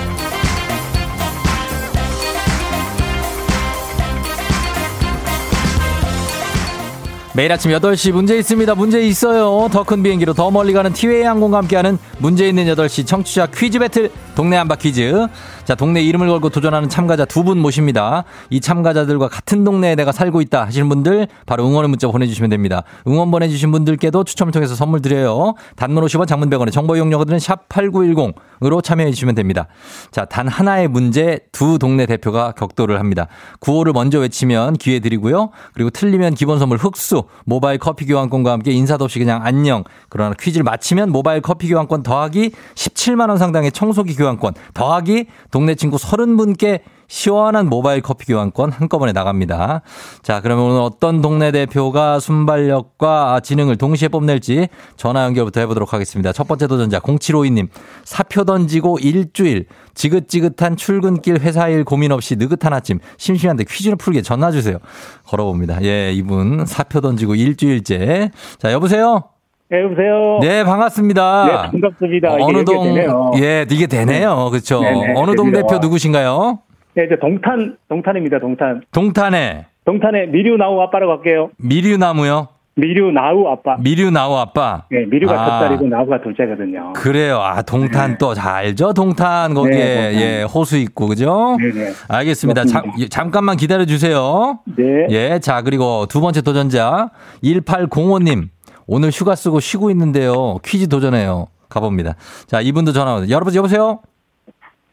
매일 아침 8시 문제 있습니다. 문제 있어요. 더 큰 비행기로 더 멀리 가는 티웨이 항공과 함께하는 문제 있는 8시 청취자 퀴즈 배틀 동네 한바 퀴즈. 자, 동네 이름을 걸고 도전하는 참가자 두 분 모십니다. 이 참가자들과 같은 동네에 내가 살고 있다 하시는 분들 바로 응원의 문자 보내주시면 됩니다. 응원 보내주신 분들께도 추첨을 통해서 선물 드려요. 단문 50원 장문 100원의 정보 이용료들은 샵 8910으로 참여해 주시면 됩니다. 자, 단 하나의 문제 두 동네 대표가 격돌을 합니다. 구호를 먼저 외치면 기회 드리고요. 그리고 틀리면 기본 선물 흑수, 모바일 커피 교환권과 함께 인사도 없이 그냥 안녕. 그러나 퀴즈를 마치면 모바일 커피 교환권 더하기 17만 원 상당의 청소기 교환권 더하기 동네 친구 30분께 시원한 모바일 커피 교환권 한꺼번에 나갑니다. 자, 그러면 오늘 어떤 동네 대표가 순발력과 지능을 동시에 뽐낼지 전화 연결부터 해보도록 하겠습니다. 첫 번째 도전자 0752님. 사표 던지고 일주일. 지긋지긋한 출근길 회사일 고민 없이 느긋한 아침. 심심한데 퀴즈를 풀게 전화 주세요. 걸어봅니다. 예, 이분 사표 던지고 일주일째. 자, 여보세요? 네, 여보세요. 네, 반갑습니다. 네, 반갑습니다. 이게 어느 이렇게 동, 되네요. 예, 이게 되네요. 그렇죠. 네네, 어느 동 됩니다. 대표 누구신가요? 네, 이제 동탄, 동탄입니다, 동탄. 동탄에 동탄에 미류나우 아빠라고 할게요. 미류나무요? 미류나우 아빠. 미류나우 아빠. 네, 미류가 아. 첫 살이고 나우가 둘째거든요. 그래요. 아, 동탄 또잘 알죠? 동탄 거기에 네, 동탄. 예, 호수 있고 그죠? 네 네. 알겠습니다. 잠, 그렇습니다. 잠깐만 기다려 주세요. 네. 예, 자, 그리고 두 번째 도전자 1805님. 오늘 휴가 쓰고 쉬고 있는데요. 퀴즈 도전해요. 가봅니다. 자, 이분도 전화 오세요. 여러분 여보세요?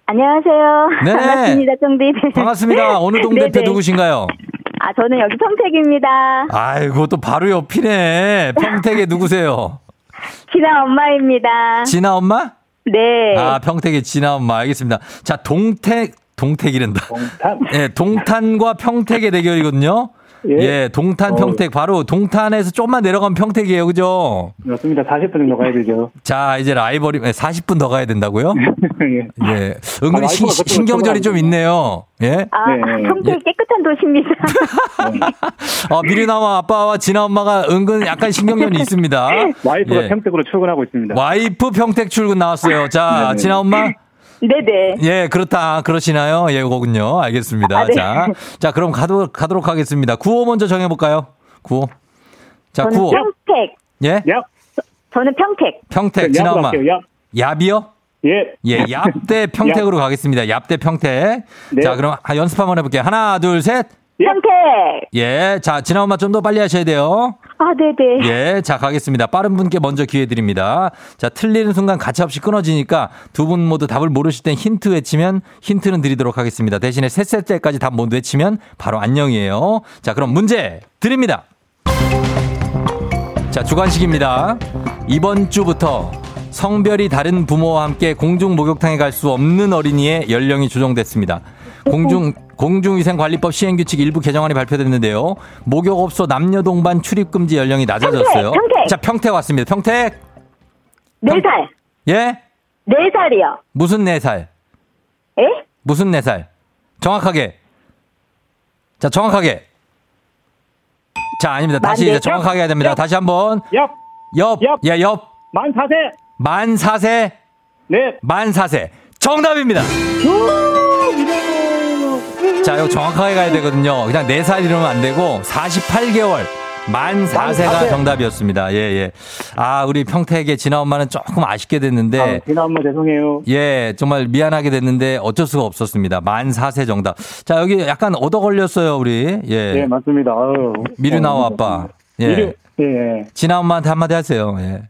안녕하세요. 네. 반갑습니다, 쫑디. 반갑습니다. 어느 동 대표 네네. 누구신가요? 아, 저는 여기 평택입니다. 아이고 또 바로 옆이네. 평택에 누구세요? 친한 엄마입니다. 진아 엄마? 네. 아, 평택의 진아 엄마. 알겠습니다. 자, 동택, 동택이란다. 동탄. 예, 동탄과 평택의 대결이거든요. 예, 예. 동탄, 어. 평택. 바로 동탄에서 조금만 내려가면 평택이에요. 그죠? 그렇습니다. 40분 정도 가야 되죠. 자, 이제 라이벌이, 40분 더 가야 된다고요? 예. 예. 은근히 아, 그쪽으로 신경절이 좀. 있네요. 예. 아, 네. 평택 깨끗한 도시입니다. 어, 미리나와 아빠와 진아 엄마가 은근 약간 신경전이 있습니다. 와이프가 예. 평택으로 출근하고 있습니다. 와이프 평택 출근 나왔어요. 자, 네네. 진아 엄마. 네네. 예, 그렇다. 그러시나요? 예, 그거군요. 알겠습니다. 아, 네. 자, 자, 그럼 가도, 가도록 하겠습니다. 구호 먼저 정해볼까요? 구호. 자, 저는 구호. 평택. 예? 야, 저는 평택. 평택. 야. 얍이요? 예. 예, 얍대 평택으로 가겠습니다. 얍대 평택. 네. 자, 그럼 하- 연습 한번 해볼게요. 하나, 둘, 셋. 예. 평택. 예, 자, 진아 엄마 좀더 빨리 하셔야 돼요. 아, 네네. 예, 자, 가겠습니다. 빠른 분께 먼저 기회 드립니다. 자, 틀리는 순간 가차없이 끊어지니까 두 분 모두 답을 모르실 땐 힌트 외치면 힌트는 드리도록 하겠습니다. 대신에 셋셋 때까지 답 못 외치면 바로 안녕이에요. 자, 그럼 문제 드립니다. 자, 주관식입니다. 이번 주부터 성별이 다른 부모와 함께 공중 목욕탕에 갈 수 없는 어린이의 연령이 조정됐습니다. 공중 공중위생관리법 시행규칙 일부 개정안이 발표됐는데요. 목욕업소 남녀 동반 출입 금지 연령이 낮아졌어요. 평택, 평택. 자, 평택 왔습니다. 평택. 네 살. 예? 네 살이요. 무슨 네 살? 예? 무슨 네 살? 정확하게. 자, 정확하게. 자, 아닙니다. 다시 만 이제 네 정확하게 해야 됩니다. 다시 한 번. 옆! 옆. 옆. 예, 옆. 만 4세! 만 4세. 네! 만 4세. 정답입니다. 자, 이거 정확하게 가야 되거든요. 그냥 4살 이러면 안 되고 48개월. 만 4세가 정답이었습니다. 예, 예. 아, 우리 평택의 진아 엄마는 조금 아쉽게 됐는데. 아, 진아 엄마 죄송해요. 예, 정말 미안하게 됐는데 어쩔 수가 없었습니다. 만 4세 정답. 자, 여기 약간 얻어 걸렸어요, 우리. 예. 네, 맞습니다. 아유. 미르나오 어, 아빠. 미르, 예. 예, 예. 진아 엄마한테 한마디 하세요. 예.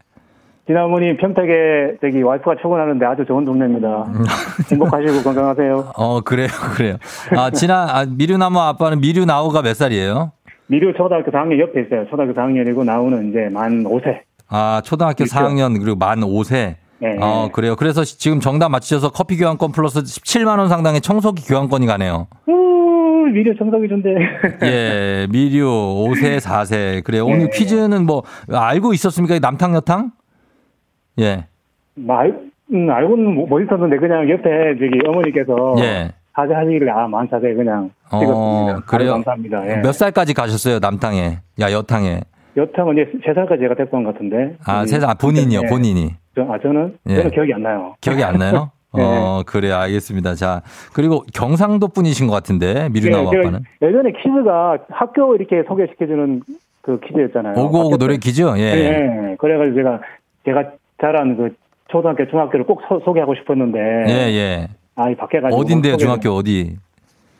어머니 평택에 저기 와이프가 출근하는데 아주 좋은 동네입니다. 음. 행복하시고 건강하세요. 어, 그래요, 그래요. 아, 진아, 아, 미르나무 아빠는 미르나우가 몇 살이에요? 미르 초등학교 4학년 옆에 있어요. 초등학교 4학년이고 나오는 이제 만 5세. 아, 초등학교 그렇죠. 4학년 그리고 만 5세. 네. 어, 그래요. 그래서 시- 지금 정답 맞추셔서 커피 교환권 플러스 17만 원 상당의 청소기 교환권이 가네요. 우, 미르 정석이 좋은데. 예, 미류 5세, 4세. 그래요. 오늘 네. 퀴즈는 뭐 알고 있었습니까? 남탕 여탕? 예. 말, 음, 알고는 못- 못 있었는데 그냥 옆에 저기 어머니께서 예. 사제 하시길래 아, 만 사세 그냥 어, 찍었습니다. 그래요? 감사합니다. 예. 몇 살까지 가셨어요? 남탕에. 야, 여탕에. 여탕은 이제 세 살까지 제가 온것 같은데. 아, 음, 세상 아, 본인이요, 네. 본인이. 저, 아, 저는, 예. 저는 기억이 안 나요. 기억이 안 나요? 네. 어, 그래, 알겠습니다. 자, 그리고 경상도 분이신 것 같은데, 예, 제가 아빠는. 예전에 퀴즈가 학교 이렇게 소개시켜주는 그 퀴즈였잖아요. 오고오고 노래 때. 퀴즈? 예. 예. 그래가지고 제가, 제가 자란 그 초등학교, 중학교를 꼭 소, 개하고 싶었는데. 예, 예. 아, 이 밖에 가지고. 어딘데요, 중학교 어디?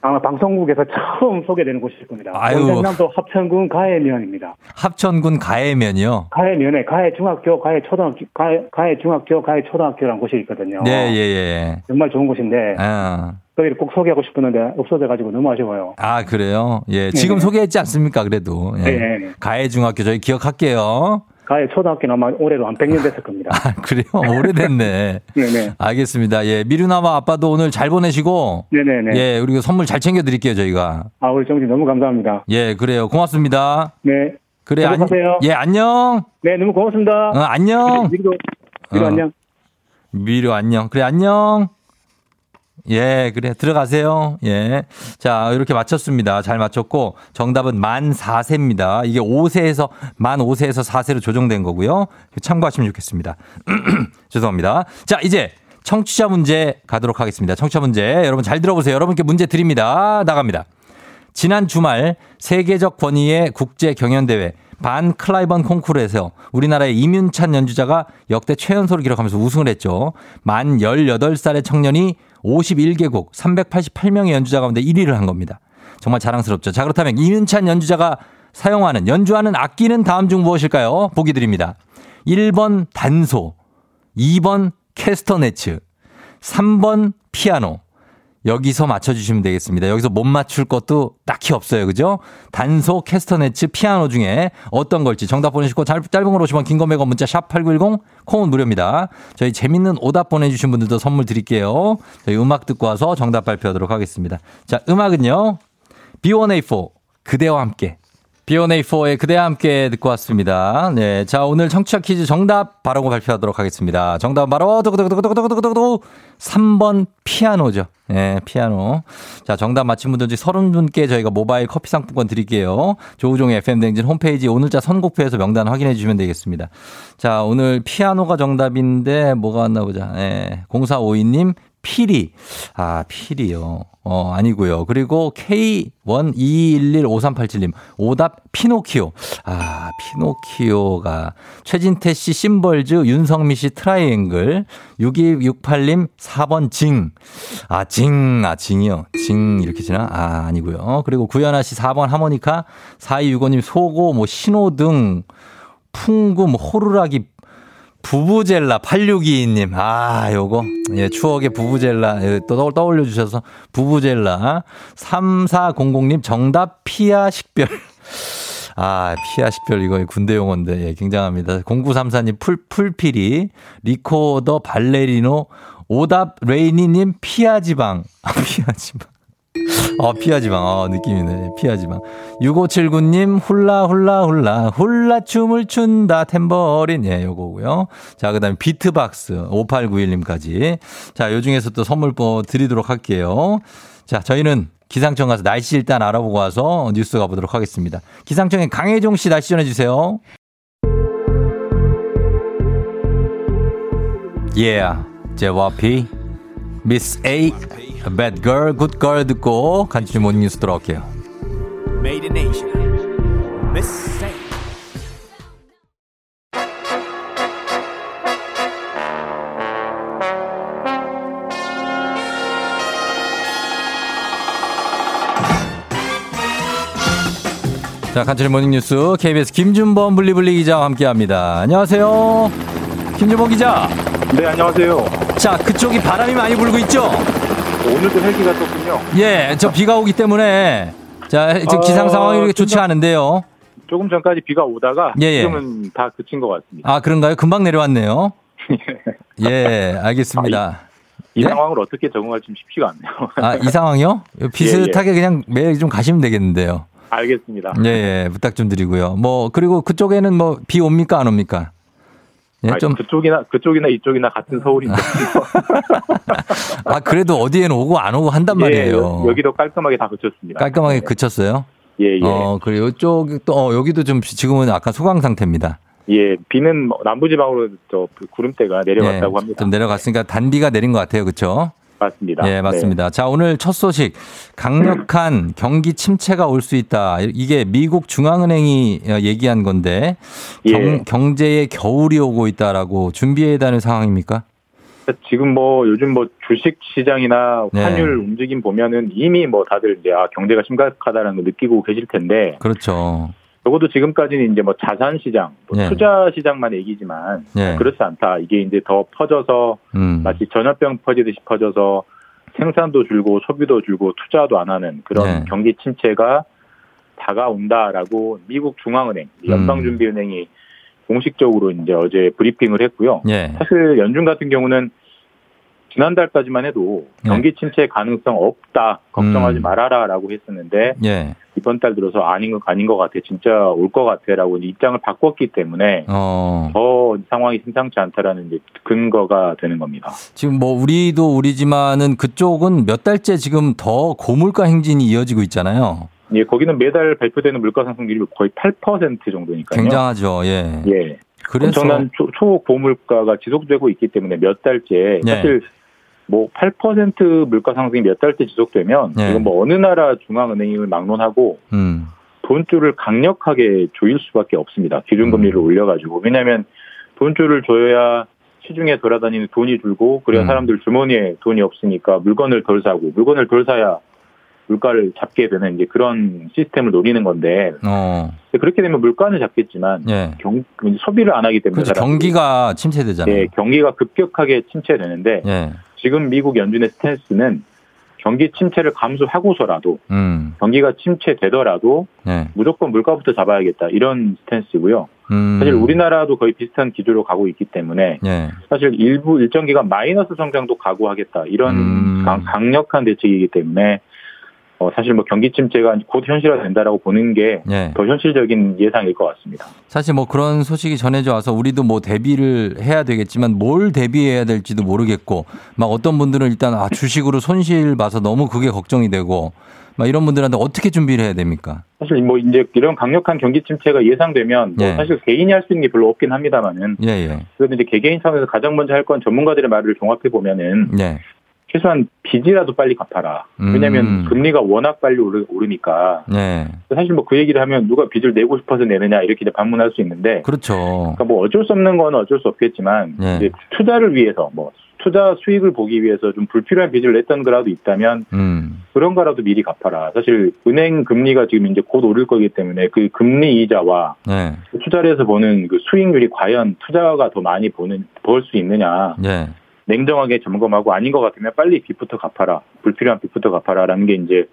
아마 방송국에서 처음 소개되는 곳일 겁니다. 아유. 경상남도 합천군 가해면입니다. 합천군 가해면이요? 가해면에 가해 중학교, 가해 초등학교, 가해, 가해 중학교, 가해 초등학교라는 곳이 있거든요. 예, 예, 예. 정말 좋은 곳인데 아, 거기를 꼭 소개하고 싶었는데 없어져가지고 너무 아쉬워요. 아, 그래요? 예. 지금 네. 소개했지 않습니까, 그래도? 예. 네. 가해 중학교 저희 기억할게요. 가해 초등학교는 아마 올해로 한 100년 됐을 겁니다. 아, 그래요? 오래됐네. 네네. 알겠습니다. 예. 미루나마 아빠도 오늘 잘 보내시고. 네네네. 예, 그리고 선물 잘 챙겨드릴게요, 저희가. 아, 우리 정신 너무 감사합니다. 예, 그래요. 고맙습니다. 네. 그래, 안, 행복하세요. 예, 안녕. 네, 너무 고맙습니다. 어, 안녕. 미리도, 미리 어. 안녕. 미루 안녕. 그래, 안녕. 예, 그래, 들어가세요. 예. 자, 이렇게 맞췄습니다. 잘 맞췄고, 정답은 만 4세입니다. 이게 5세에서, 만 5세에서 4세로 조정된 거고요. 참고하시면 좋겠습니다. 죄송합니다. 자, 이제 청취자 문제 가도록 하겠습니다. 청취자 문제. 여러분 잘 들어보세요. 여러분께 문제 드립니다. 나갑니다. 지난 주말 세계적 권위의 국제 경연대회 반 클라이번 콩쿠르에서 우리나라의 이윤찬 연주자가 역대 최연소를 기록하면서 우승을 했죠. 만 18살의 청년이 51개국 388명의 연주자 가운데 1위를 한 겁니다. 정말 자랑스럽죠. 자, 그렇다면 이윤찬 연주자가 사용하는, 연주하는 악기는 다음 중 무엇일까요? 보기 드립니다. 1번 단소, 2번 캐스터네츠, 3번 피아노, 여기서 맞춰주시면 되겠습니다. 여기서 못 맞출 것도 딱히 없어요. 그죠? 단소, 캐스터네츠, 피아노 중에 어떤 걸지 정답 보내시고 짧, 짧은 걸 오시면 긴거 100원 문자 샵 8910 콩은 무료입니다. 저희 재밌는 오답 보내주신 분들도 선물 드릴게요. 저희 음악 듣고 와서 정답 발표하도록 하겠습니다. 자, 음악은요. B1A4 그대와 함께 B1A4의 그대와 함께 듣고 왔습니다. 네. 자, 오늘 청취자 퀴즈 정답 바로 발표하도록 하겠습니다. 정답은 바로, 두구두구두구두구두구두구 3번 피아노죠. 네, 피아노. 자, 정답 맞힌 분들 중 30분께 저희가 모바일 커피 상품권 드릴게요. 조우종의 FM댕진 홈페이지 오늘자 선곡표에서 명단 확인해 주시면 되겠습니다. 자, 오늘 피아노가 정답인데 뭐가 왔나 보자. 네. 0452님, 피리. 아, 피리요. 어, 아니고요. 그리고 K122115387님. 오답 피노키오. 아, 피노키오가 최진태 씨 심벌즈, 윤성미 씨 트라이앵글, 6268님 4번 징. 아, 징. 아, 징이요. 징 이렇게 지나? 아, 아니고요. 그리고 구연아 씨 4번 하모니카, 4265님 소고, 뭐 신호등, 풍금, 호루라기, 부부젤라 8622님. 아, 요거. 예, 추억의 부부젤라. 예, 또 떠- 떠올려 주셔서 부부젤라. 3400님 정답 피아 식별. 아, 피아 식별 이거 군대 용어인데 예, 굉장합니다. 0934님 풀 풀피리. 리코더 발레리노 오답 레이니 님 피하 지방. 아, 피하 지방. 어, 피하지 마. 어, 느낌이네. 피하지 마. 6579님, 훌라, 훌라, 훌라, 훌라 춤을 춘다, 탬버린. 예, 요거고요. 자, 그 다음에 비트박스, 5891님까지. 자, 요 중에서 또 선물 뭐 드리도록 할게요. 자, 저희는 기상청 가서 날씨 일단 알아보고 와서 뉴스 가보도록 하겠습니다. 기상청에 강혜종 씨 날씨 전해주세요. Yeah, JYP, Miss A, Bad Girl, Good Girl 듣고 간추린 모닝 뉴스 들어올게요. Made in Asia. Miss Saint. 자, 간추린 모닝 뉴스 KBS 김준범 블리블리 기자와 함께합니다. 안녕하세요, 김준범 기자. 네, 안녕하세요. 자, 그쪽이 바람이 많이 불고 있죠? 오늘도 헬기가 떴군요. 예, 저 비가 오기 때문에 자, 지금 어, 기상 상황이 이렇게 좋지 않은데요. 조금 전까지 비가 오다가 예, 예. 지금은 다 그친 것 같습니다. 아, 그런가요? 금방 내려왔네요. 예, 알겠습니다. 이 네? 상황을 어떻게 적응할지 좀 쉽지가 않네요. 아, 이 상황이요? 비슷하게 그냥 매일 좀 가시면 되겠는데요. 알겠습니다. 예, 예, 부탁 좀 드리고요. 뭐, 그리고 그쪽에는 뭐, 비 옵니까? 안 옵니까? 예, 아니, 좀, 그쪽이나 그쪽이나 이쪽이나 같은 서울인데 아, 그래도 어디에는 오고 안 오고 한단 예, 말이에요. 여- 여기도 깔끔하게 다 그쳤습니다. 깔끔하게 그쳤어요? 예, 예. 어, 그리고 이쪽, 또, 어, 여기도 좀 지금은 아까 소강 상태입니다. 예, 비는 뭐 남부지방으로 저 구름대가 내려갔다고 예, 합니다. 좀 내려갔으니까 단비가 내린 것 같아요. 그쵸? 맞습니다. 예, 맞습니다. 자, 오늘 첫 소식. 강력한 경기 침체가 올 수 있다. 이게 미국 중앙은행이 얘기한 건데 경, 예. 경 제에 겨울이 오고 있다라고 준비해야 되는 상황입니까? 네. 지금 뭐 요즘 뭐 주식 시장이나 네. 환율 움직임 보면은 이미 뭐 다들 이제 아 경제가 심각하다는 걸 느끼고 계실 텐데 그렇죠. 적어도 지금까지는 이제 뭐 자산 시장, 뭐 예. 투자 시장만 얘기지만 예. 그렇지 않다. 이게 이제 더 퍼져서 음. 마치 전염병 퍼지듯이 퍼져서 생산도 줄고 소비도 줄고 투자도 안 하는 그런 네. 경기 침체가 다가온다라고 미국 중앙은행, 음. 연방준비은행이 공식적으로 이제 어제 브리핑을 했고요. 예. 사실 연준 같은 경우는 지난달까지만 해도 네. 경기 침체 가능성 없다 걱정하지 음. 말아라라고 했었는데 예. 이번 달 들어서 아닌 것 아닌 것 같아 진짜 올 것 같아라고 입장을 바꿨기 때문에 어. 더 상황이 심상치 않다라는 근거가 되는 겁니다. 지금 뭐 우리도 우리지만은 그쪽은 몇 달째 지금 더 고물가 행진이 이어지고 있잖아요. 예, 거기는 매달 발표되는 물가 상승률이 거의 8% 정도니까요. 굉장하죠. 예. 예. 그래서 엄청난 초, 초고물가가 지속되고 있기 때문에 몇 달째 네. 사실 뭐 8% 물가 상승이 몇 달째 지속되면 네. 이건 뭐 어느 나라 중앙은행을 막론하고 음. 돈줄을 강력하게 조일 수밖에 없습니다. 기준금리를 음. 올려가지고 왜냐하면 돈줄을 조여야 시중에 돌아다니는 돈이 줄고 그래야 음. 사람들 주머니에 돈이 없으니까 물건을 덜 사고 물건을 덜 사야 물가를 잡게 되는 이제 그런 시스템을 노리는 건데 어. 그렇게 되면 물가는 잡겠지만 예. 경, 소비를 안 하기 때문에 그렇죠. 경기가 침체되잖아요. 예, 경기가 급격하게 침체되는데 예. 지금 미국 연준의 스탠스는 경기 침체를 감수하고서라도 음. 경기가 침체되더라도 예. 무조건 물가부터 잡아야겠다 이런 스탠스고요. 음. 사실 우리나라도 거의 비슷한 기조로 가고 있기 때문에 예. 사실 일부 일정 기간 마이너스 성장도 각오하겠다 이런 음. 강, 강력한 대책이기 때문에 어, 사실 뭐 경기 침체가 곧 현실화된다라고 보는 게더 예. 현실적인 예상일 것 같습니다. 사실 뭐 그런 소식이 전해져 와서 우리도 뭐 대비를 해야 되겠지만 뭘 대비해야 될지도 모르겠고 막 어떤 분들은 일단 아 주식으로 손실 봐서 너무 그게 걱정이 되고 막 이런 분들한테 어떻게 준비를 해야 됩니까? 사실 뭐 이제 이런 강력한 경기 침체가 예상되면 뭐 예. 사실 개인이 할 수 있는 게 별로 없긴 합니다만은 예, 예. 그래도 이제 개개인 차원에서 가장 먼저 할 건 전문가들의 말을 종합해 보면은 예. 최소한 빚이라도 빨리 갚아라. 음. 왜냐하면 금리가 워낙 빨리 오르, 오르니까 예. 사실 뭐 그 얘기를 하면 누가 빚을 내고 싶어서 내느냐 이렇게 반문할 수 있는데 그렇죠. 그러니까 뭐 어쩔 수 없는 건 어쩔 수 없겠지만 예. 이제 투자를 위해서 뭐 투자 수익을 보기 위해서 좀 불필요한 빚을 냈던 거라도 있다면 음. 그런 거라도 미리 갚아라. 사실 은행 금리가 지금 이제 곧 오를 거기 때문에 그 금리 이자와 예. 투자를 해서 보는 그 수익률이 과연 투자가 더 많이 보는 벌 수 있느냐 예. 냉정하게 점검하고 아닌 것 같으면 빨리 빚부터 갚아라 불필요한 빚부터 갚아라라는 게 이제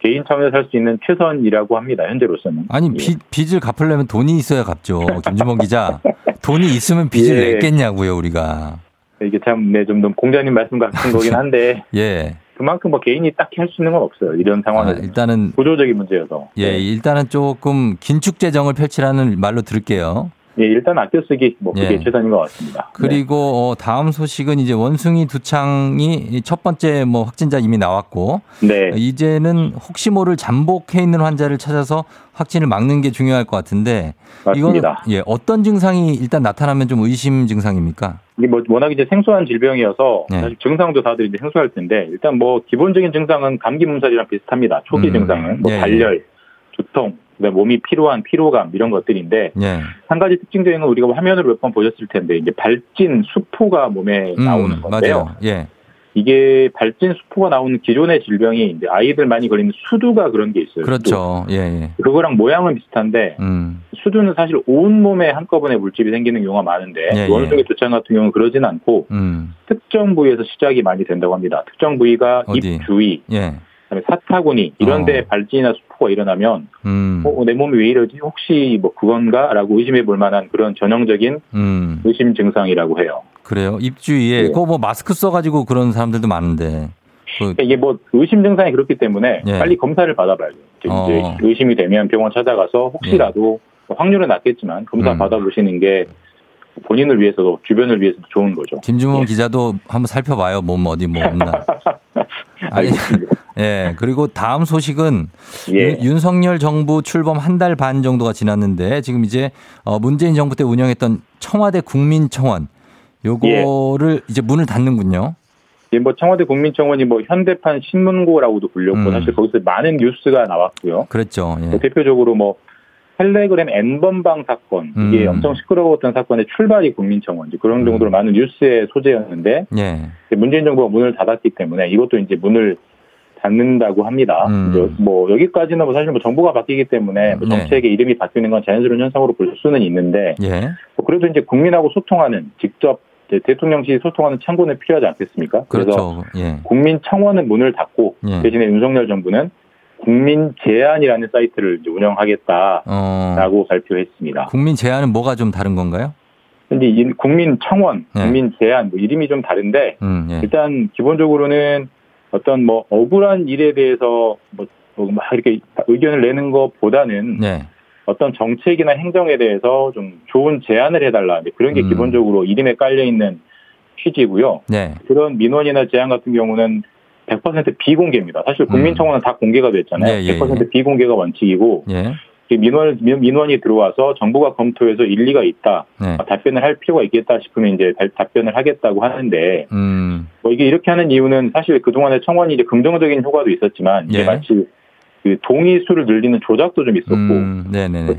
개인 차원에서 할 수 있는 최선이라고 합니다 현재로서는 아니 예. 빚, 빚을 갚으려면 돈이 있어야 갚죠. 김주범 기자. 돈이 있으면 빚을 예. 냈겠냐고요, 우리가. 이게 참, 네, 좀, 좀 공자님 말씀 같은 거긴 한데, 예. 그만큼 뭐 개인이 딱히 할 수 있는 건 없어요. 이런 상황은 아, 일단은 구조적인 문제여서. 예, 일단은 조금 긴축 재정을 펼치라는 말로 들을게요. 예, 일단 아껴 쓰기 뭐 그게 예. 최선인 것 같습니다. 그리고 어, 다음 소식은 이제 원숭이 두창이 첫 번째 뭐 확진자 이미 나왔고 네. 이제는 혹시 모를 잠복해 있는 환자를 찾아서 확진을 막는 게 중요할 것 같은데 맞습니다. 이거는 예, 어떤 증상이 일단 나타나면 좀 의심 증상입니까? 이게 뭐 워낙 이제 생소한 질병이어서 네. 사실 증상도 다들 이제 생소할 텐데 일단 뭐 기본적인 증상은 감기 몸살이랑 비슷합니다. 초기 음. 증상은 뭐 예, 발열, 두통, 그다음에 몸이 피로한 피로감 이런 것들인데 예. 한 가지 특징적인 건 우리가 화면으로 몇 번 보셨을 텐데 이제 발진 수포가 몸에 음, 나오는 건데요. 예. 이게 발진 수포가 나오는 기존의 질병이 이제 아이들 많이 걸리는 수두가 그런 게 있어요. 그렇죠. 예, 예. 수두. 그거랑 모양은 비슷한데 음. 수두는 사실 온 몸에 한꺼번에 물집이 생기는 경우가 많은데 예, 예. 원숭이 두창 같은 경우는 그러진 않고 음. 특정 부위에서 시작이 많이 된다고 합니다. 특정 부위가 어디? 입 주위, 예. 그다음에 사타구니 이런 데 어. 발진이나 수포가 일어나면 음. 어, 내 몸이 왜 이러지? 혹시 뭐 그건가라고 의심해 볼 만한 그런 전형적인 음. 의심 증상이라고 해요. 그래요. 입주위에 네. 그거 뭐 마스크 써 가지고 그런 사람들도 많은데. 그 그러니까 이게 뭐 의심 증상이 그렇기 때문에 예. 빨리 검사를 받아봐야죠. 어. 이제 의심이 되면 병원 찾아가서 혹시라도 뭐 확률은 낮겠지만 검사 음. 받아보시는 게 본인을 위해서도 주변을 위해서도 좋은 거죠. 김준범 기자도 한번 살펴봐요. 몸 어디 뭐 없나. 아니. 예. 그리고 다음 소식은 예. 윤, 윤석열 정부 출범 한 달 반 정도가 지났는데 지금 이제 어, 문재인 정부 때 운영했던 청와대 국민청원 요거를 이제 문을 닫는군요. 예, 뭐 청와대 국민청원이 뭐 현대판 신문고라고도 불렸고 음. 사실 거기서 많은 뉴스가 나왔고요. 그랬죠. 예. 뭐 대표적으로 뭐 텔레그램 N번방 사건 이게 음. 엄청 시끄러웠던 사건의 출발이 국민청원 이제 그런 정도로 많은 뉴스의 소재였는데 예. 문재인 정부가 문을 닫았기 때문에 이것도 이제 문을 닫는다고 합니다. 음. 뭐 여기까지는 뭐 사실 뭐 정부가 바뀌기 때문에 뭐 네. 정책의 이름이 바뀌는 건 자연스러운 현상으로 볼 수는 있는데 예. 뭐 그래도 이제 국민하고 소통하는 직접 대통령실이 소통하는 창구는 필요하지 않겠습니까? 그래서 그렇죠. 예. 국민 청원은 문을 닫고 예. 대신에 윤석열 정부는 국민 제안이라는 사이트를 운영하겠다라고 어. 발표했습니다. 국민 제안은 뭐가 좀 다른 건가요? 근데 이 국민 청원, 네. 국민 제안 뭐 이름이 좀 다른데 음, 예. 일단 기본적으로는 어떤 뭐 억울한 일에 대해서 뭐, 뭐막 이렇게 의견을 내는 것보다는 네. 어떤 정책이나 행정에 대해서 좀 좋은 제안을 해달라 그런 게 음. 기본적으로 이름에 깔려 있는 취지고요. 네. 그런 민원이나 제안 같은 경우는 100% 비공개입니다. 사실 국민청원은 다 공개가 됐잖아요. 음. 예, 예, 100% 비공개가 원칙이고 예. 이 민원 민- 민원이 들어와서 정부가 검토해서 일리가 있다 네. 아, 답변을 할 필요가 있겠다 싶으면 이제 달- 답변을 하겠다고 하는데 음. 뭐 이게 이렇게 하는 이유는 사실 그 동안에 청원이 이제 긍정적인 효과도 있었지만 이게 예. 마치 그 동의 수를 늘리는 조작도 좀 있었고 음,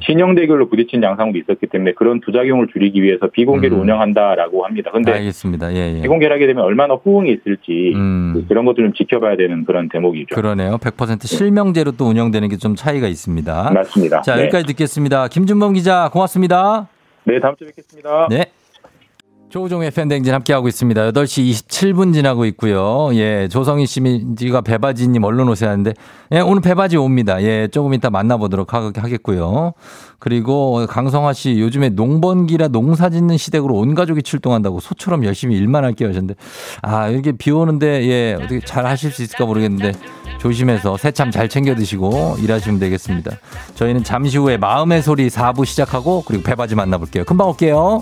진영 대결로 부딪힌 양상도 있었기 때문에 그런 부작용을 줄이기 위해서 비공개로 음. 운영한다라고 합니다. 근데 알겠습니다. 예, 예. 비공개를 하게 되면 얼마나 호응이 있을지 음. 그런 것들 좀 지켜봐야 되는 그런 대목이죠. 그러네요. 100% 실명제로 또 운영되는 게 좀 차이가 있습니다. 맞습니다. 자, 네. 여기까지 듣겠습니다. 김준범 기자, 고맙습니다. 네, 다음 주에 뵙겠습니다. 네. 조우종의 팬댕진 함께하고 있습니다. 8시 27분 지나고 있고요. 예, 조성희 씨가 배바지님 얼른 오세요 하는데, 예, 오늘 배바지 옵니다. 예, 조금 이따 만나보도록 하, 하겠고요. 그리고 강성화 씨, 요즘에 농번기라 농사 짓는 시댁으로 온 가족이 출동한다고 소처럼 열심히 일만 할게요 하셨는데, 아, 이렇게 비 오는데, 예, 어떻게 잘 하실 수 있을까 모르겠는데, 조심해서 새참 잘 챙겨 드시고 일하시면 되겠습니다. 저희는 잠시 후에 마음의 소리 4부 시작하고, 그리고 배바지 만나볼게요. 금방 올게요.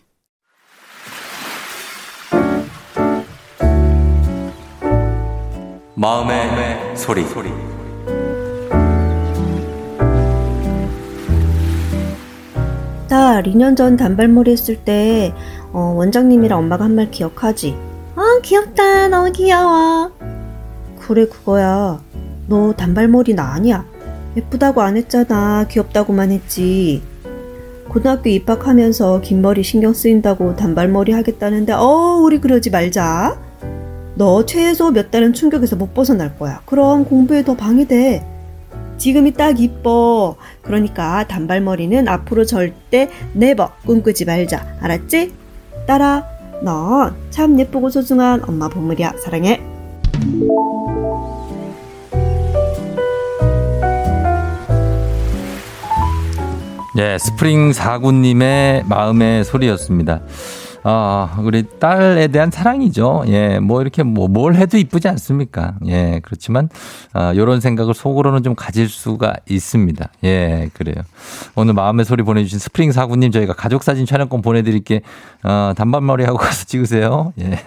마음의, 소리. 딸, 2년 전 단발머리 했을 때, 어, 원장님이랑 엄마가 한 말 기억하지? 아, 귀엽다. 너무 귀여워. 그래, 그거야. 너 단발머리 나 아니야. 예쁘다고 안 했잖아. 귀엽다고만 했지. 고등학교 입학하면서 긴 머리 신경 쓰인다고 단발머리 하겠다는데 어 우리 그러지 말자. 너 최소 몇 달은 충격에서 못 벗어날 거야. 그럼 공부에 더 방해돼. 지금이 딱 이뻐. 그러니까 단발머리는 앞으로 절대 never 꿈꾸지 말자. 알았지? 따라. 넌 참 예쁘고 소중한 엄마 보물이야. 사랑해. 예, 스프링 사구님의 마음의 소리였습니다. 아, 우리 딸에 대한 사랑이죠. 예, 뭐 이렇게 뭐 뭘 해도 이쁘지 않습니까? 예, 그렇지만, 아, 요런 생각을 속으로는 좀 가질 수가 있습니다. 예, 그래요. 오늘 마음의 소리 보내주신 스프링 사구님 저희가 가족사진 촬영권 보내드릴게, 어, 단발머리 하고 가서 찍으세요. 예.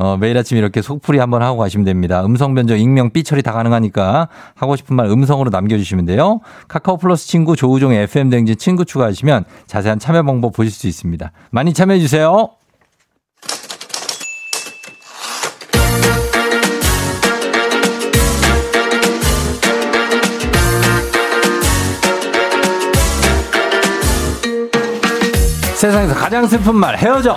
어, 매일 아침 이렇게 속풀이 한번 하고 가시면 됩니다. 음성 변조, 익명, 삐 처리 다 가능하니까 하고 싶은 말 음성으로 남겨주시면 돼요. 카카오 플러스 친구 조우종의 FM 대행진 친구 추가하시면 자세한 참여 방법 보실 수 있습니다. 많이 참여해 주세요. 세상에서 가장 슬픈 말 헤어져.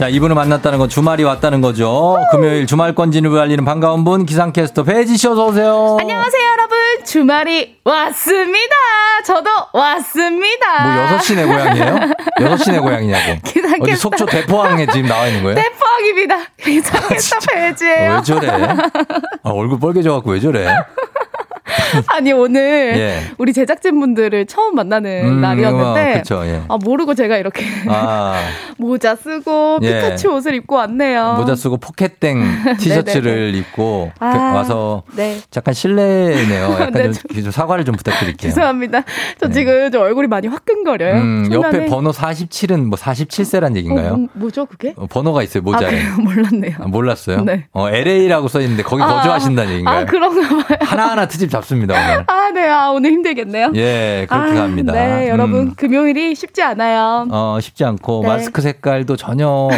자, 이분을 만났다는 건 주말이 왔다는 거죠. 금요일 주말권 진입을 알리는 반가운 분, 기상캐스터 배지 씨 어서 오세요. 안녕하세요, 여러분. 주말이 왔습니다. 저도 왔습니다. 뭐 6시 내 고향이에요? 6시 내 고향이냐고. 기상캐스터. 어디 속초 대포항에 지금 나와 있는 거예요? 대포항입니다. 기상캐스터 어, 배지예요. 왜 저래? 아, 얼굴 빨개져 갖고 왜 저래? 아니 오늘 예. 우리 제작진 분들을 처음 만나는 음, 날이었는데 어, 그쵸, 예. 아 모르고 제가 이렇게 아, 모자 쓰고 예. 피카츄 옷을 입고 왔네요. 모자 쓰고 포켓땡 티셔츠를 입고 아, 그- 와서 네. 약간 실례네요. 약간 네, 좀, 좀 사과를 좀 부탁드릴게요. 죄송합니다. 저 지금 저 얼굴이 많이 화끈거려요. 네. 음, 옆에. 번호 47은 뭐 47세란 얘기인가요? 어, 뭐- 뭐죠 그게? 어, 번호가 있어요, 모자에. 아? 몰랐네요. 아, 몰랐어요? 네. 어, LA라고 써 있는데 거기 아, 거주하신다는 얘기인가요? 아 그런가 봐요. 하나하나 트집 잡 습니다, 오늘. 아, 네. 아, 오늘 힘들겠네요. 예, 그렇게 아, 갑니다. 네, 여러분 음. 금요일이 쉽지 않아요. 어, 쉽지 않고 네. 마스크 색깔도 전혀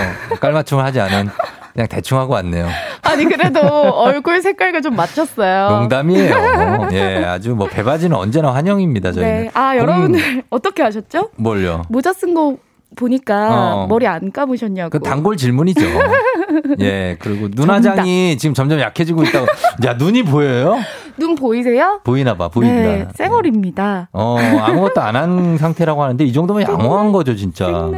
깔맞춤을 하지 않은 그냥 대충 하고 왔네요. 아니 그래도 얼굴 색깔과 좀 맞췄어요. 농담이에요. 예, 아주 뭐 배바지는 언제나 환영입니다, 저희는. 네. 아, 공- 여러분들 어떻게 하셨죠? 뭘요? 모자 쓴 거 보니까 어. 머리 안 감으셨냐고. 그 단골 질문이죠. 예, 그리고 눈화장이 지금 점점 약해지고 있다고. 야, 눈이 보여요? 눈 보이세요? 보이나 봐, 보인다. 네, 쌩얼입니다. 어, 아무것도 안 한 상태라고 하는데 이 정도면 양호한 거죠, 진짜.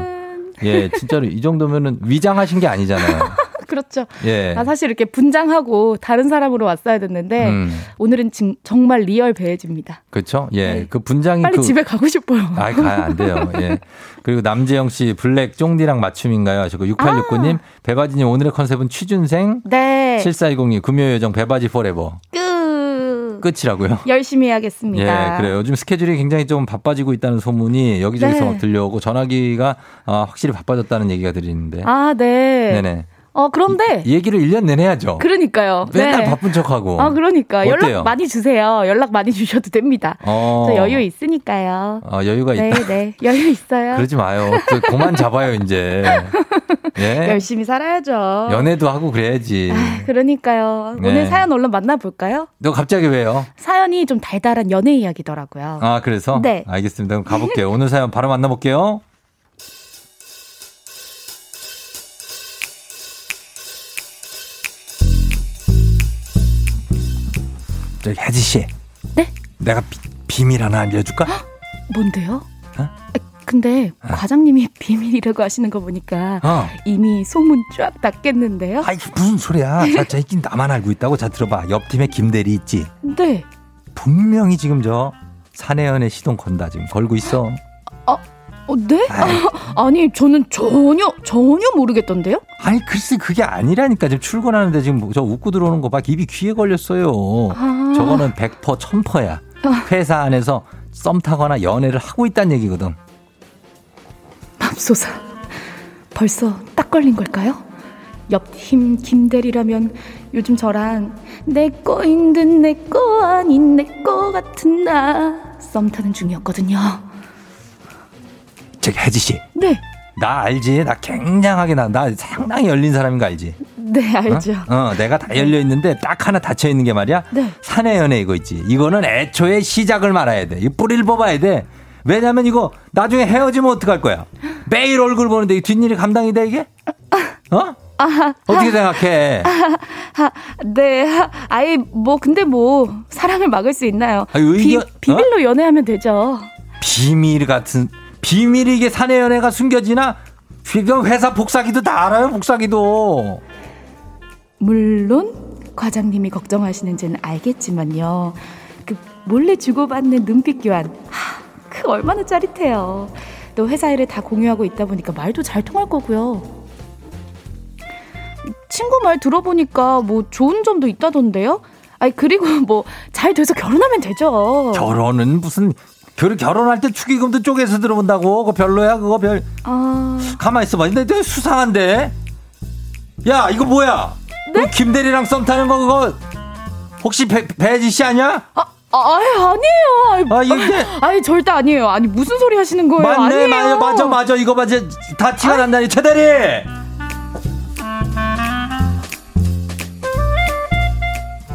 예, 진짜로 이 정도면은 위장하신 게 아니잖아요. 그렇죠. 예. 아, 사실 이렇게 분장하고 다른 사람으로 왔어야 됐는데 음. 오늘은 진- 정말 real 배혜지입니다. 그렇죠? 예. 그 분장이 네. 빨리 그 집에 가고 싶어요. 아, 가야 안 돼요. 예. 그리고 남재영 씨 블랙 쫑디랑 맞춤인가요? 하시고 6869님 배바지님 오늘의 컨셉은 취준생 아. 네. 7420님 금요 요정 배바지 forever 끝. 끝이라고요. 열심히 해야겠습니다. 예, 그래요. 요즘 스케줄이 굉장히 좀 바빠지고 있다는 소문이 여기저기서 네. 막 들려오고 전화기가 아, 확실히 바빠졌다는 얘기가 들리는데. 아, 네. 네네. 어, 그런데 이 얘기를 1년 내내 해야죠. 그러니까요. 맨날 네. 바쁜 척하고. 아, 그러니까 어때요? 연락 많이 주세요. 연락 많이 주셔도 됩니다. 어. 저 여유 있으니까요. 어, 여유가 네, 있다. 네. 여유 있어요. 그러지 마요. 그, 그만 잡아요, 이제. 예. 열심히 살아야죠. 연애도 하고 그래야지. 그러니까요. 네. 오늘 사연 얼른 만나볼까요? 너 갑자기 왜요? 사연이 좀 달달한 연애 이야기더라고요. 아, 그래서? 네. 알겠습니다. 그럼 가볼게요. 오늘 사연 바로 만나볼게요. 저기, 혜지 씨. 네? 내가 비, 밀 하나 알려줄까? 뭔데요? 어? 아, 근데 과장님이 비밀이라고 하시는 거 보니까 어. 이미 소문 쫙 났겠는데요? 아이, 무슨 소리야. 자, 자, 있긴 나만 알고 있다고. 자, 들어봐. 옆 팀에 김대리 있지? 네. 분명히 지금 저 사내연애 시동 건다. 지금 걸고 있어. 어, 네? 아, 니 저는 전혀 전혀 모르겠던데요? 아니 글쎄 그게 아니라니까 지금 출근하는데 지금 저 웃고 들어오는 거 봐 입이 귀에 걸렸어요. 아. 저거는 100% 1000%야. 회사 안에서 썸 타거나 연애를 하고 있다는 얘기거든. 맙소사. 벌써 딱 걸린 걸까요? 옆팀 김대리라면 요즘 저랑 내 거인 듯내 거 아닌 내 거 같은 나 썸 타는 중이었거든요. 저기 혜지 씨. 네. 나 알지? 나 굉장하게 나, 나 상당히 열린 사람인 거 알지? 네, 알죠. 어? 어, 내가 다 열려 있는데 딱 하나 닫혀 있는 게 말이야. 네. 사내 연애 이거 있지. 이거는 애초에 시작을 말아야 돼. 이 뿌리를 뽑아야 돼. 왜냐면 이거 나중에 헤어지면 어떡할 거야? 매일 얼굴 보는데 이 뒷일이 감당이 돼 이게? 어? 어떻게 생각해? 하, 네, 하, 아이 뭐 근데 뭐 사랑을 막을 수 있나요? 아니, 의견- 어? 비, 비밀로 연애하면 되죠. 비밀 같은 비밀이 이게 사내 연애가 숨겨지나? 지금 회사 복사기도 다 알아요, 복사기도. 물론 과장님이 걱정하시는지는 알겠지만요. 그 몰래 주고받는 눈빛 교환, 하, 그 얼마나 짜릿해요. 또 회사 일을 다 공유하고 있다 보니까 말도 잘 통할 거고요. 친구 말 들어보니까 뭐 좋은 점도 있다던데요? 아니 그리고 뭐 잘 돼서 결혼하면 되죠. 결혼은 무슨 결 결혼할 때 축의금도 쪼개서 들어본다고? 그거 별로야, 그거 별. 아, 가만 있어봐. 근데 되게 수상한데. 야, 이거 뭐야? 그 김대리랑 썸 타는 거 그거 혹시 배, 배지 씨 아니야? 아, 아니 아니에요. 아, 이게 아니 절대 아니에요. 아니 무슨 소리 하시는 거예요? 맞네. 맞아, 맞아, 맞아. 이거 맞아. 다 티가 난다니, 최대리.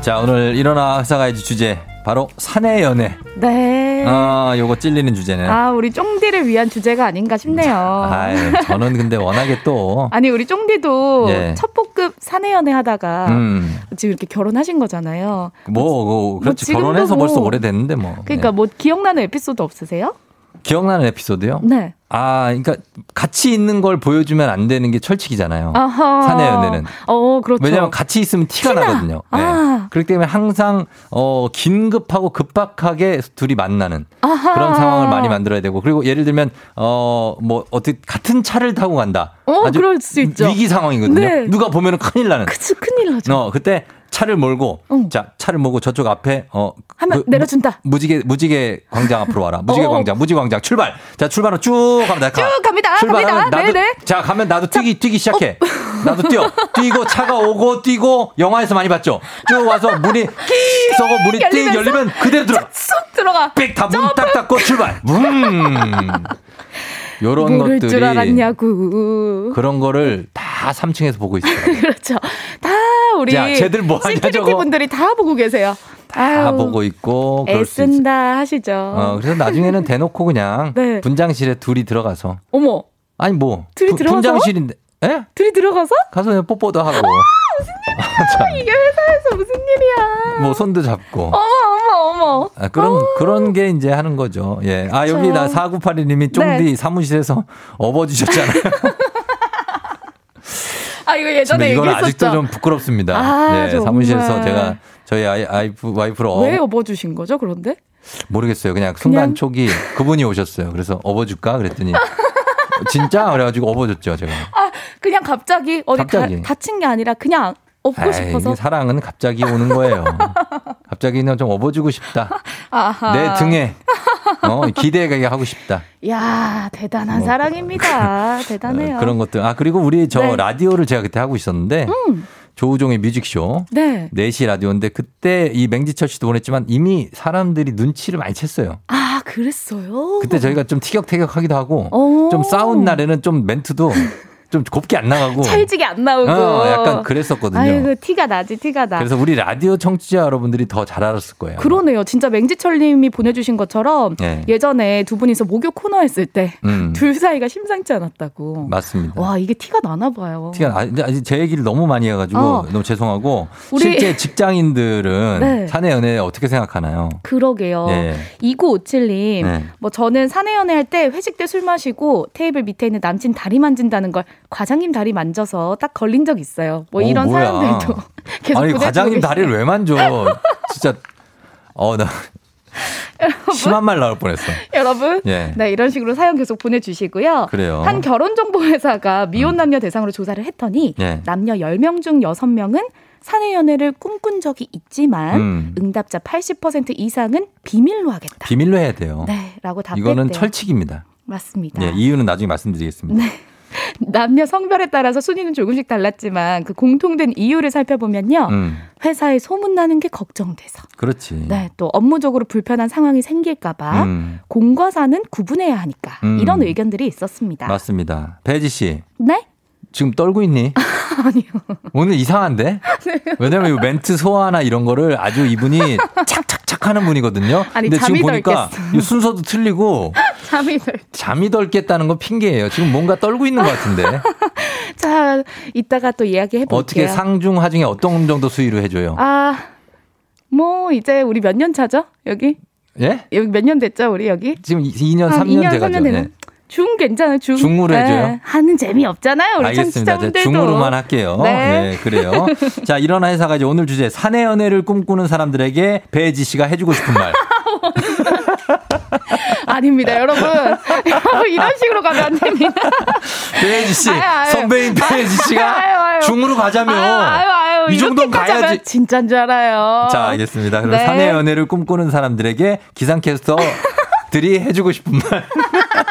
자, 오늘 일어나 회사 가야지 주제 바로 사내 연애. 네. 아, 요거 찔리는 주제네. 아, 우리 쫑디를 위한 주제가 아닌가 싶네요. 아이, 저는 근데 워낙에 또 아니, 우리 쫑디도 예. 첫 복급 사내 연애 하다가 음. 지금 이렇게 결혼하신 거잖아요. 뭐, 뭐 그렇지 지금도 결혼해서 뭐- 벌써 오래됐는데 뭐. 그러니까 네. 뭐 기억나는 에피소드 없으세요? 기억나는 에피소드요? 네. 아, 그러니까 같이 있는 걸 보여주면 안 되는 게 철칙이잖아요. 아하. 사내 연애는. 어, 그렇죠. 왜냐면 같이 있으면 티가 티나. 나거든요. 네. 아. 그렇기 때문에 항상 어 긴급하고 급박하게 둘이 만나는 아하. 그런 상황을 많이 만들어야 되고 그리고 예를 들면 어뭐 어떻게 같은 차를 타고 간다. 어, 그럴 수 있죠. 위기 상황이거든요. 네. 누가 보면은 큰일 나는. 그치, 큰일 나죠. 어 그때 차를 몰고 자 차를 몰고 저쪽 앞에 어 하면 내려준다. 무지개 무지개 광장 앞으로 와라. 무지개 어. 광장, 무지개 광장 출발. 자 출발로 쭉 갑니다. 가. 쭉 갑니다. 출발하면. 나도 네네. 자 가면 나도 뛰기 뛰기 시작해. 나도 뛰어. 뛰고 차가 오고 뛰고 영화에서 많이 봤죠. 쭉 와서 문이 끼 쏘고 문이 띡 열리면서 열리면 그대로 들어. 쏙 들어가. 빽다문 딱 닫고 출발. 음. 요런 것들이 줄 알았냐고. 그런 거를 다 3층에서 보고 있어요. 그렇죠. 다 우리 자, 쟤들 뭐 하냐, 저거. 분들이 다 보고 계세요. 다 아유, 보고 있고. 애쓴다 하시죠. 어, 그래서 나중에는 대놓고 그냥 네. 분장실에 둘이 들어가서 어머, 아니 뭐 둘이 부- 들어가서? 분장실인데 예? 둘이 들어가서? 가서 그냥 뽀뽀도 하고 이게 회사에서 무슨 일이야? 뭐 손도 잡고 어머 어머 어머. 아, 그런 그런 게 이제 하는 거죠. 예. 아 여기 나 4982님이 쫑디 네. 사무실에서 업어주셨잖아요. 아 이거 예전에 이건 얘기했었죠. 아직도 좀 부끄럽습니다. 아, 예, 정말. 사무실에서 제가 저희 아이, 아이프 와이프를 어, 왜 업어주신 거죠? 그런데? 모르겠어요. 그냥 순간 그냥? 촉이 그분이 오셨어요. 그래서 업어줄까 그랬더니 진짜 그래가지고 업어줬죠 제가. 아 그냥 갑자기 어디 갑자기. 다, 다친 게 아니라 그냥 업고 아이, 싶어서. 사랑은 갑자기 오는 거예요. 갑자기 그냥 좀 업어주고 싶다. 아하. 내 등에 어, 기대게 하고 싶다. 야 대단한 사랑입니다. 대단해요. 어, 그런 것들. 아 그리고 우리 저 네. 라디오를 제가 그때 하고 있었는데 음. 조우종의 뮤직쇼 네. 4시 라디오인데 그때 이 맹지철 씨도 보냈지만 이미 사람들이 눈치를 많이 챘어요. 아 그랬어요. 그때 저희가 좀 티격태격하기도 하고 오. 좀 싸운 날에는 좀 멘트도 좀 곱게 안 나가고 찰지게 안 나오고. 어, 약간 그랬었거든요. 아이고 티가 나지 티가 나. 그래서 우리 라디오 청취자 여러분들이 더 잘 알았을 거예요. 그러네요. 진짜 맹지철님이 보내주신 것처럼 예. 예전에 두 분이서 목욕 코너 했을 때 둘 음. 사이가 심상치 않았다고. 맞습니다. 와 이게 티가 나나 봐요. 티가 나. 아직 제 얘기를 너무 많이 해가지고 어. 너무 죄송하고 우리- 실제 직장인들은 네. 사내 연애 어떻게 생각하나요? 그러게요. 예. 2957님, 네. 뭐 저는 사내 연애할 때 회식 때 술 마시고 테이블 밑에 있는 남친 다리 만진다는 걸 과장님 다리 만져서 딱 걸린 적 있어요. 뭐 오, 이런 뭐야. 사연들도 계속 아니 과장님. 다리를 왜 만져? 진짜 어나 심한 말 나올 뻔했어. 여러분, 예. 네 이런 식으로 사연 계속 보내주시고요. 그래요. 한 결혼정보회사가 미혼 남녀 대상으로 조사를 했더니 예. 남녀 10명 중 6명은 사내 연애를 꿈꾼 적이 있지만 음. 응답자 80% 이상은 비밀로 하겠다. 비밀로 해야 돼요. 네, 라고 답했대요. 이거는 철칙입니다. 맞습니다. 예, 이유는 나중에 말씀드리겠습니다. 네. 남녀 성별에 따라서 순위는 조금씩 달랐지만 그 공통된 이유를 살펴보면요. 음, 회사에 소문나는 게 걱정돼서. 그렇지. 네, 또 업무적으로 불편한 상황이 생길까봐 음. 공과 사는 구분해야 하니까 음. 이런 의견들이 있었습니다. 맞습니다. 배지 씨, 네? 지금 떨고 있니? 아니요. 오늘 이상한데? 왜냐면 이 멘트 소화나 이런 거를 아주 이분이 착착착 하는 분이거든요. 아니, 근데 지금 보니까. 이 순서도 틀리고 잠이 들. 잠이 덜 깼다는 건 핑계예요. 지금 뭔가 떨고 있는 것 같은데. 자, 이따가 또 이야기 해 볼게요. 어떻게 상중 하중에 어떤 정도 수위로 해줘요? 아, 뭐 이제 우리 몇 년 차죠? 여기? 예? 여기 몇 년 됐죠? 우리 여기? 지금 2년, 한 3년 2년, 돼가죠. 3년 되는. 네. 중 괜찮아요. 중. 중으로 해줘요? 하는 재미 없잖아요. 우리 알겠습니다. 청취자분들도. 중으로만 할게요. 네. 네, 그래요. 자, 일어나 회사가 이제 오늘 주제 사내 연애를 꿈꾸는 사람들에게 배지 씨가 해주고 싶은 말. 아닙니다, 여러분. 이런 식으로 가면 안 됩니다. 배지 씨, 아유, 아유. 선배인 배지 씨가 아유. 중으로 가자며. 이 정도는 가야지. 진짜인 줄 알아요. 자, 알겠습니다. 그럼 네. 사내 연애를 꿈꾸는 사람들에게 기상캐스터 들이 해주고 싶은 말.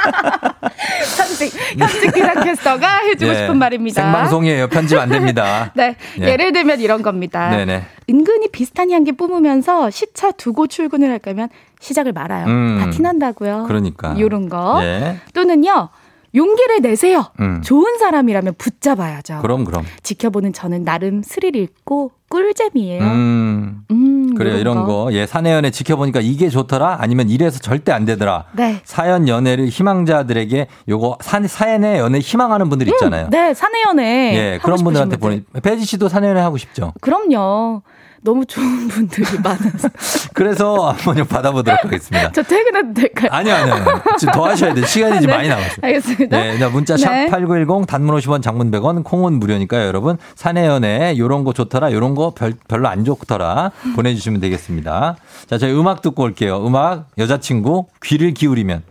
현직, 현직 기상캐스터가 해주고 예, 싶은 말입니다. 생방송이에요. 편집 안 됩니다. 네, 예. 예를 들면 이런 겁니다. 네네. 은근히 비슷한 향기 뿜으면서 시차 두고 출근을 할 거면 시작을 말아요. 음. 다 티난다고요. 그러니까. 이런 거. 예. 또는요. 용기를 내세요. 음. 좋은 사람이라면 붙잡아야죠. 그럼, 그럼. 지켜보는 저는 나름 스릴 있고 꿀잼이에요. 음. 음, 그래요. 이런 거. 예, 사내 연애 지켜보니까 이게 좋더라? 아니면 이래서 절대 안 되더라? 네. 사연 연애를 희망자들에게 요거 사, 사연의 연애 희망하는 분들 있잖아요. 네, 사내 연애. 예, 하고 그런 분들한테 분들. 보내. 배지 씨도 사내 연애 하고 싶죠? 그럼요. 너무 좋은 분들이 많아서. 그래서 한번 받아보도록 하겠습니다. 저 퇴근해도 될까요? 아니요, 아니요. 아니요. 지금 더 하셔야 돼요. 시간이 지금 네, 많이 남았어요. 알겠습니다. 네, 자, 문자 네. 샵8910 단문 50원 장문 100원 콩은 무료니까요, 여러분. 사내 연애 요런 거 좋더라. 요런 거 별, 별로 안 좋더라. 보내 주시면 되겠습니다. 자, 저희 음악 듣고 올게요. 음악 여자친구 귀를 기울이면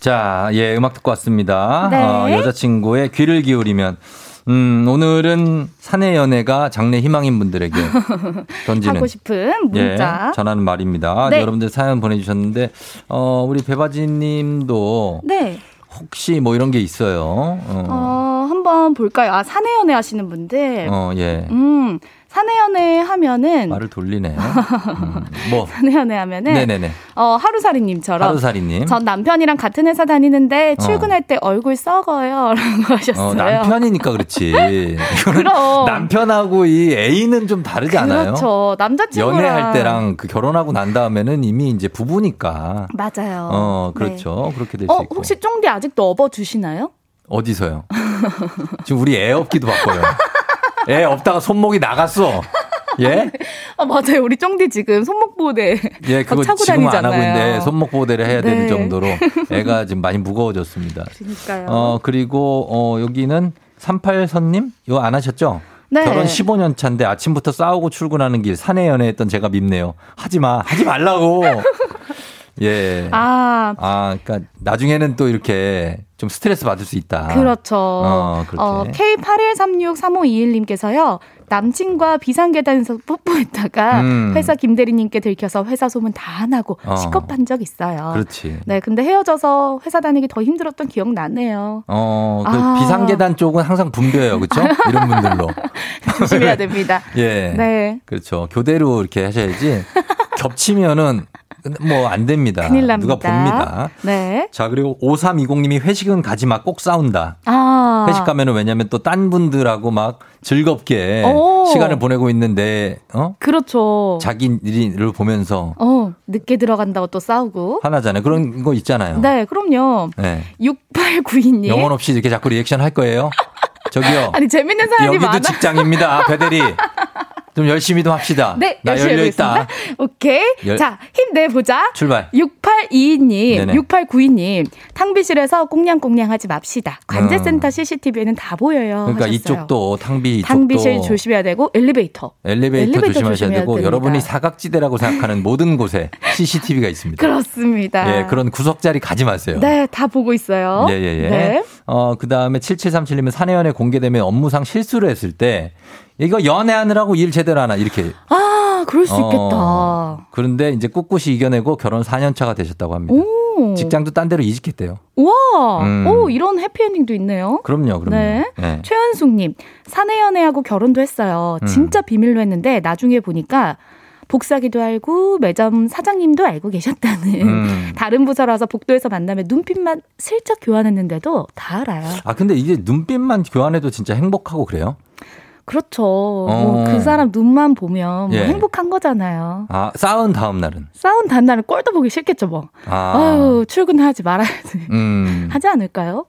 자, 예, 음악 듣고 왔습니다. 네. 어, 여자친구의 귀를 기울이면 음, 오늘은 사내 연애가 장래 희망인 분들에게 던지는 하고 싶은 문자. 예, 전하는 말입니다. 네. 여러분들 사연 보내주셨는데, 어, 우리 배바지 님도 네. 혹시 뭐 이런 게 있어요? 어, 어, 한번 볼까요? 아, 사내 연애 하시는 분들. 어, 예. 음, 사내연애 하면은. 말을 돌리네. 음, 뭐. 사내연애 하면은. 네네네. 어, 하루살이님처럼. 하루살이님. 전 남편이랑 같은 회사 다니는데 어. 출근할 때 얼굴 썩어요. 라고 하셨어요. 어, 남편이니까 그렇지. 그럼. 남편하고 이 애인은 좀 다르지 않아요? 그렇죠. 남자친구랑. 연애할 때랑 그 결혼하고 난 다음에는 이미 이제 부부니까. 맞아요. 어, 네. 그렇죠. 그렇게 될수 어, 있고. 혹시 쫑디 아직도 업어 주시나요? 어디서요? 지금 우리 애 없기도 바빠요. 애 없다가 손목이 나갔어. 예? 아, 맞아요. 우리 쫑디 지금 손목 보호대 예, 그거 막 차고 지금 안 다니잖아요. 하고 있는데 손목 보호대를 해야 네. 정도로 애가 지금 많이 무거워졌습니다. 그러니까요. 어, 그리고 어, 여기는 38선님 이거 안 하셨죠? 네. 결혼 15년 차인데 아침부터 싸우고 출근하는 길 사내 연애했던 제가 밉네요. 하지 마, 하지 말라고. 예. 아, 아, 그러니까 나중에는 또 이렇게 좀 스트레스 받을 수 있다. 그렇죠. 어, 그렇게. 어, K81363521님께서요. 남친과 비상계단에서 뽀뽀했다가 음. 회사 김대리님께 들켜서 회사 소문 다 나고 어. 시겁한 적 있어요. 그렇지. 네, 근데 헤어져서 회사 다니기 더 힘들었던 기억 나네요. 어, 그 아. 비상계단 쪽은 항상 붐벼요. 그렇죠? 이런 분들로. 조심해야 됩니다. 예. 네. 그렇죠. 교대로 이렇게 하셔야지. 겹치면은 뭐 안 됩니다. 큰일 납니다. 누가 봅니다. 네. 자, 그리고 5320님이 회식은 가지 마. 꼭 싸운다. 아. 회식 가면은 왜냐면 또 딴 분들하고 막 즐겁게 오. 시간을 보내고 있는데, 어? 그렇죠. 자기 일을 보면서 어, 늦게 들어간다고 또 싸우고. 화나잖아요. 그런 거 있잖아요. 네, 그럼요. 네. 6892님. 영혼 없이 이렇게 자꾸 리액션 할 거예요? 저기요. 아니, 재밌는 사연이 여기도 많아. 직장입니다. 배대리. 좀 열심히 좀 합시다. 네, 나 열심히 열려 있다. 오케이. 열- 자, 힘내 보자. 출발. 6822님, 네네. 6892님, 탕비실에서 꽁냥꽁냥 하지 맙시다. 관제센터 음. CCTV에는 다 보여요. 그러니까 하셨어요. 이쪽도 탕비 이쪽도 탕비실 조심해야 되고, 엘리베이터. 엘리베이터, 엘리베이터 조심하셔야 조심해야 되고 됩니다. 여러분이 사각지대라고 생각하는 모든 곳에 CCTV가 있습니다. 그렇습니다. 예, 그런 구석자리 가지 마세요. 네, 다 보고 있어요. 예, 예, 예. 네. 어, 그 다음에 7737님은 사내연애 공개되면 업무상 실수를 했을 때, 이거 연애하느라고 일 제대로 하나, 이렇게. 아, 아, 그럴 수 어, 있겠다. 그런데 이제 꿋꿋이 이겨내고 결혼 4년 차가 되셨다고 합니다. 오. 직장도 딴 데로 이직했대요. 우와. 음. 오, 이런 해피엔딩도 있네요. 그럼요, 그럼요. 네. 네. 최현숙님, 사내 연애하고 결혼도 했어요. 음. 진짜 비밀로 했는데 나중에 보니까 복사기도 알고 매점 사장님도 알고 계셨다는. 음. 다른 부서라서 복도에서 만나면 눈빛만 슬쩍 교환했는데도 다 알아요. 아 근데 이게 눈빛만 교환해도 진짜 행복하고 그래요? 그렇죠. 어. 뭐그 사람 눈만 보면 뭐 예. 행복한 거잖아요. 아 싸운 다음 날은 싸운 단날은 꼴도 보기 싫겠죠, 뭐. 아, 아유, 출근하지 말아야지. 음. 하지 않을까요?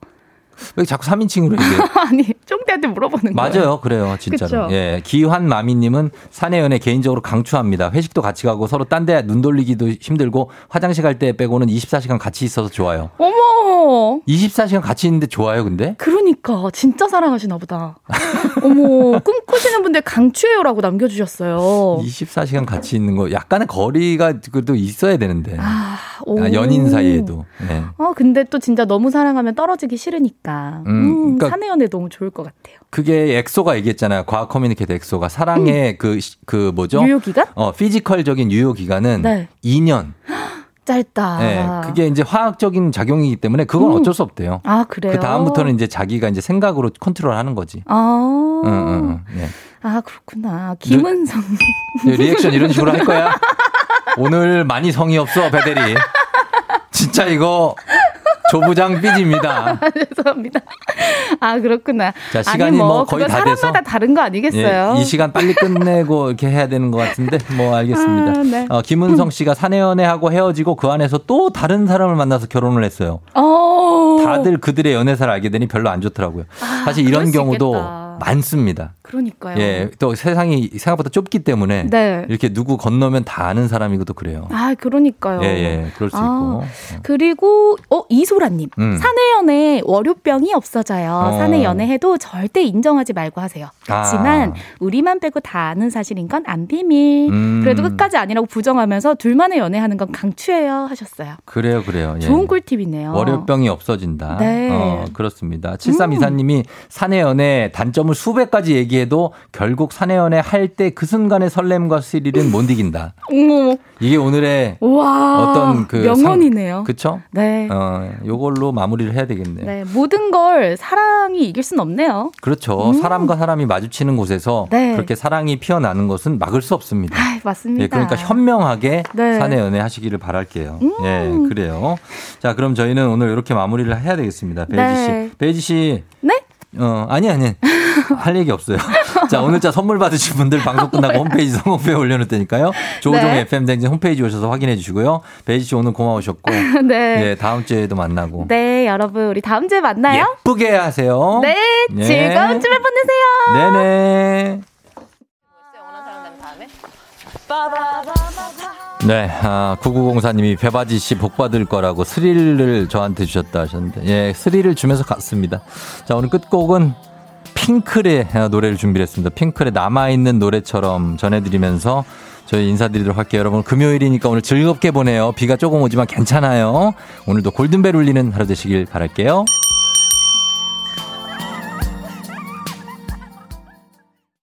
왜 자꾸 3인칭으로 얘기해요? 아니, 쫑대한테 물어보는 거예요. 맞아요. 그래요. 진짜로. 그쵸? 예. 기환 마미님은 사내 연애 개인적으로 강추합니다. 회식도 같이 가고 서로 딴 데 눈 돌리기도 힘들고 화장실 갈 때 빼고는 24시간 같이 있어서 좋아요. 어머! 24시간 같이 있는데 좋아요, 근데? 그러니까 진짜 사랑하시나 보다. 어머 꿈꾸시는 분들 강추해요라고 남겨주셨어요. 24시간 같이 있는 거 약간의 거리가 그래도 있어야 되는데. 아, 오. 아, 연인 사이에도. 네. 어 근데 또 진짜 너무 사랑하면 떨어지기 싫으니까. 음, 음, 그러니까- 사내 연애 너무 좋을 것 같아요. 그게 엑소가 얘기했잖아요. 과학 communicator 엑소가 사랑의 그, 시- 그 뭐죠? 음. 유효 기간? 어, physical적인 유효 기간은 네. 2년. 짧다. 네, 그게 이제 화학적인 작용이기 때문에 그건 음. 어쩔 수 없대요. 아 그래요. 그 다음부터는 이제 자기가 이제 생각으로 컨트롤하는 거지. 아, 응, 응, 응. 네. 아 그렇구나. 김은성. 네, 리액션 이런 식으로 할 거야. 오늘 많이 성의 없어 배대리. 진짜 이거 조부장 삐집니다. 죄송합니다. 아 그렇구나. 자, 시간이 아니, 뭐, 뭐 거의 다 돼서. 사람마다 다른 거 아니겠어요? 예, 이 시간 빨리 끝내고 이렇게 해야 되는 것 같은데 뭐 알겠습니다. 아, 네. 어, 김은성 씨가 사내 연애하고 헤어지고 그 안에서 또 다른 사람을 만나서 결혼을 했어요. 어. 다들 그들의 연애사를 알게 되니 별로 안 좋더라고요. 사실 아, 그럴 이런 수 경우도 있겠다. 많습니다. 그러니까요. 예, 또 세상이 생각보다 좁기 때문에 네. 이렇게 누구 건너면 다 아는 사람이고 또 그래요. 아 그러니까요. 예, 예, 그럴 수 아, 있고. 그리고 어 이소라님 음. 사내 연애 월요병이 없어져요. 어. 사내 연애해도 절대 인정하지 말고 하세요. 그렇지만 아. 우리만 빼고 다 아는 사실인 건 안 비밀. 음. 그래도 끝까지 아니라고 부정하면서 둘만의 연애하는 건 강추해요 하셨어요. 그래요, 그래요. 예. 좋은 꿀팁이네요. 월요병이 없어진다. 네. 음. 어, 그렇습니다. 7324님이 사내 연애 단점을 수백 가지 얘기해 도 결국 사내 연애 할 때 그 순간의 설렘과 스릴은 못 이긴다. 어머, 이게 오늘의 와 어떤 그 명언이네요. 상- 그쵸? 네. 어, 요걸로 마무리를 해야 되겠네요. 네, 모든 걸 사랑이 이길 순 없네요. 그렇죠. 사람과 사람이 마주치는 곳에서 음. 네. 그렇게 사랑이 피어나는 것은 막을 수 없습니다. 아, 맞습니다. 예, 그러니까 현명하게 네. 사내 연애 하시기를 바랄게요. 음. 예, 그래요. 자, 그럼 저희는 오늘 이렇게 마무리를 해야 되겠습니다. 베이지 네. 씨. 베이지 씨. 네? 어, 아니, 아니. 할 얘기 없어요. 자, 오늘 자 선물 받으실 분들 방송 끝나고 홈페이지 선곡표에 올려놓을 테니까요. 조우종의 네. FM 댕진 홈페이지 오셔서 확인해 주시고요. 베이지 씨 오늘 고마우셨고. 네. 예, 다음 주에도 만나고. 네, 여러분 우리 다음 주에 만나요. 예쁘게 하세요. 네, 예. 즐거운 주말 보내세요. 네네. 네, 아, 9904님이 배바지 씨 복 받을 거라고 스릴을 저한테 주셨다 하셨는데, 예, 스릴을 주면서 갔습니다. 자, 오늘 끝곡은 핑클의 노래를 준비했습니다. 핑클의 남아있는 노래처럼 전해드리면서 저희 인사드리도록 할게요. 여러분, 금요일이니까 오늘 즐겁게 보내요. 비가 조금 오지만 괜찮아요. 오늘도 골든벨 울리는 하루 되시길 바랄게요.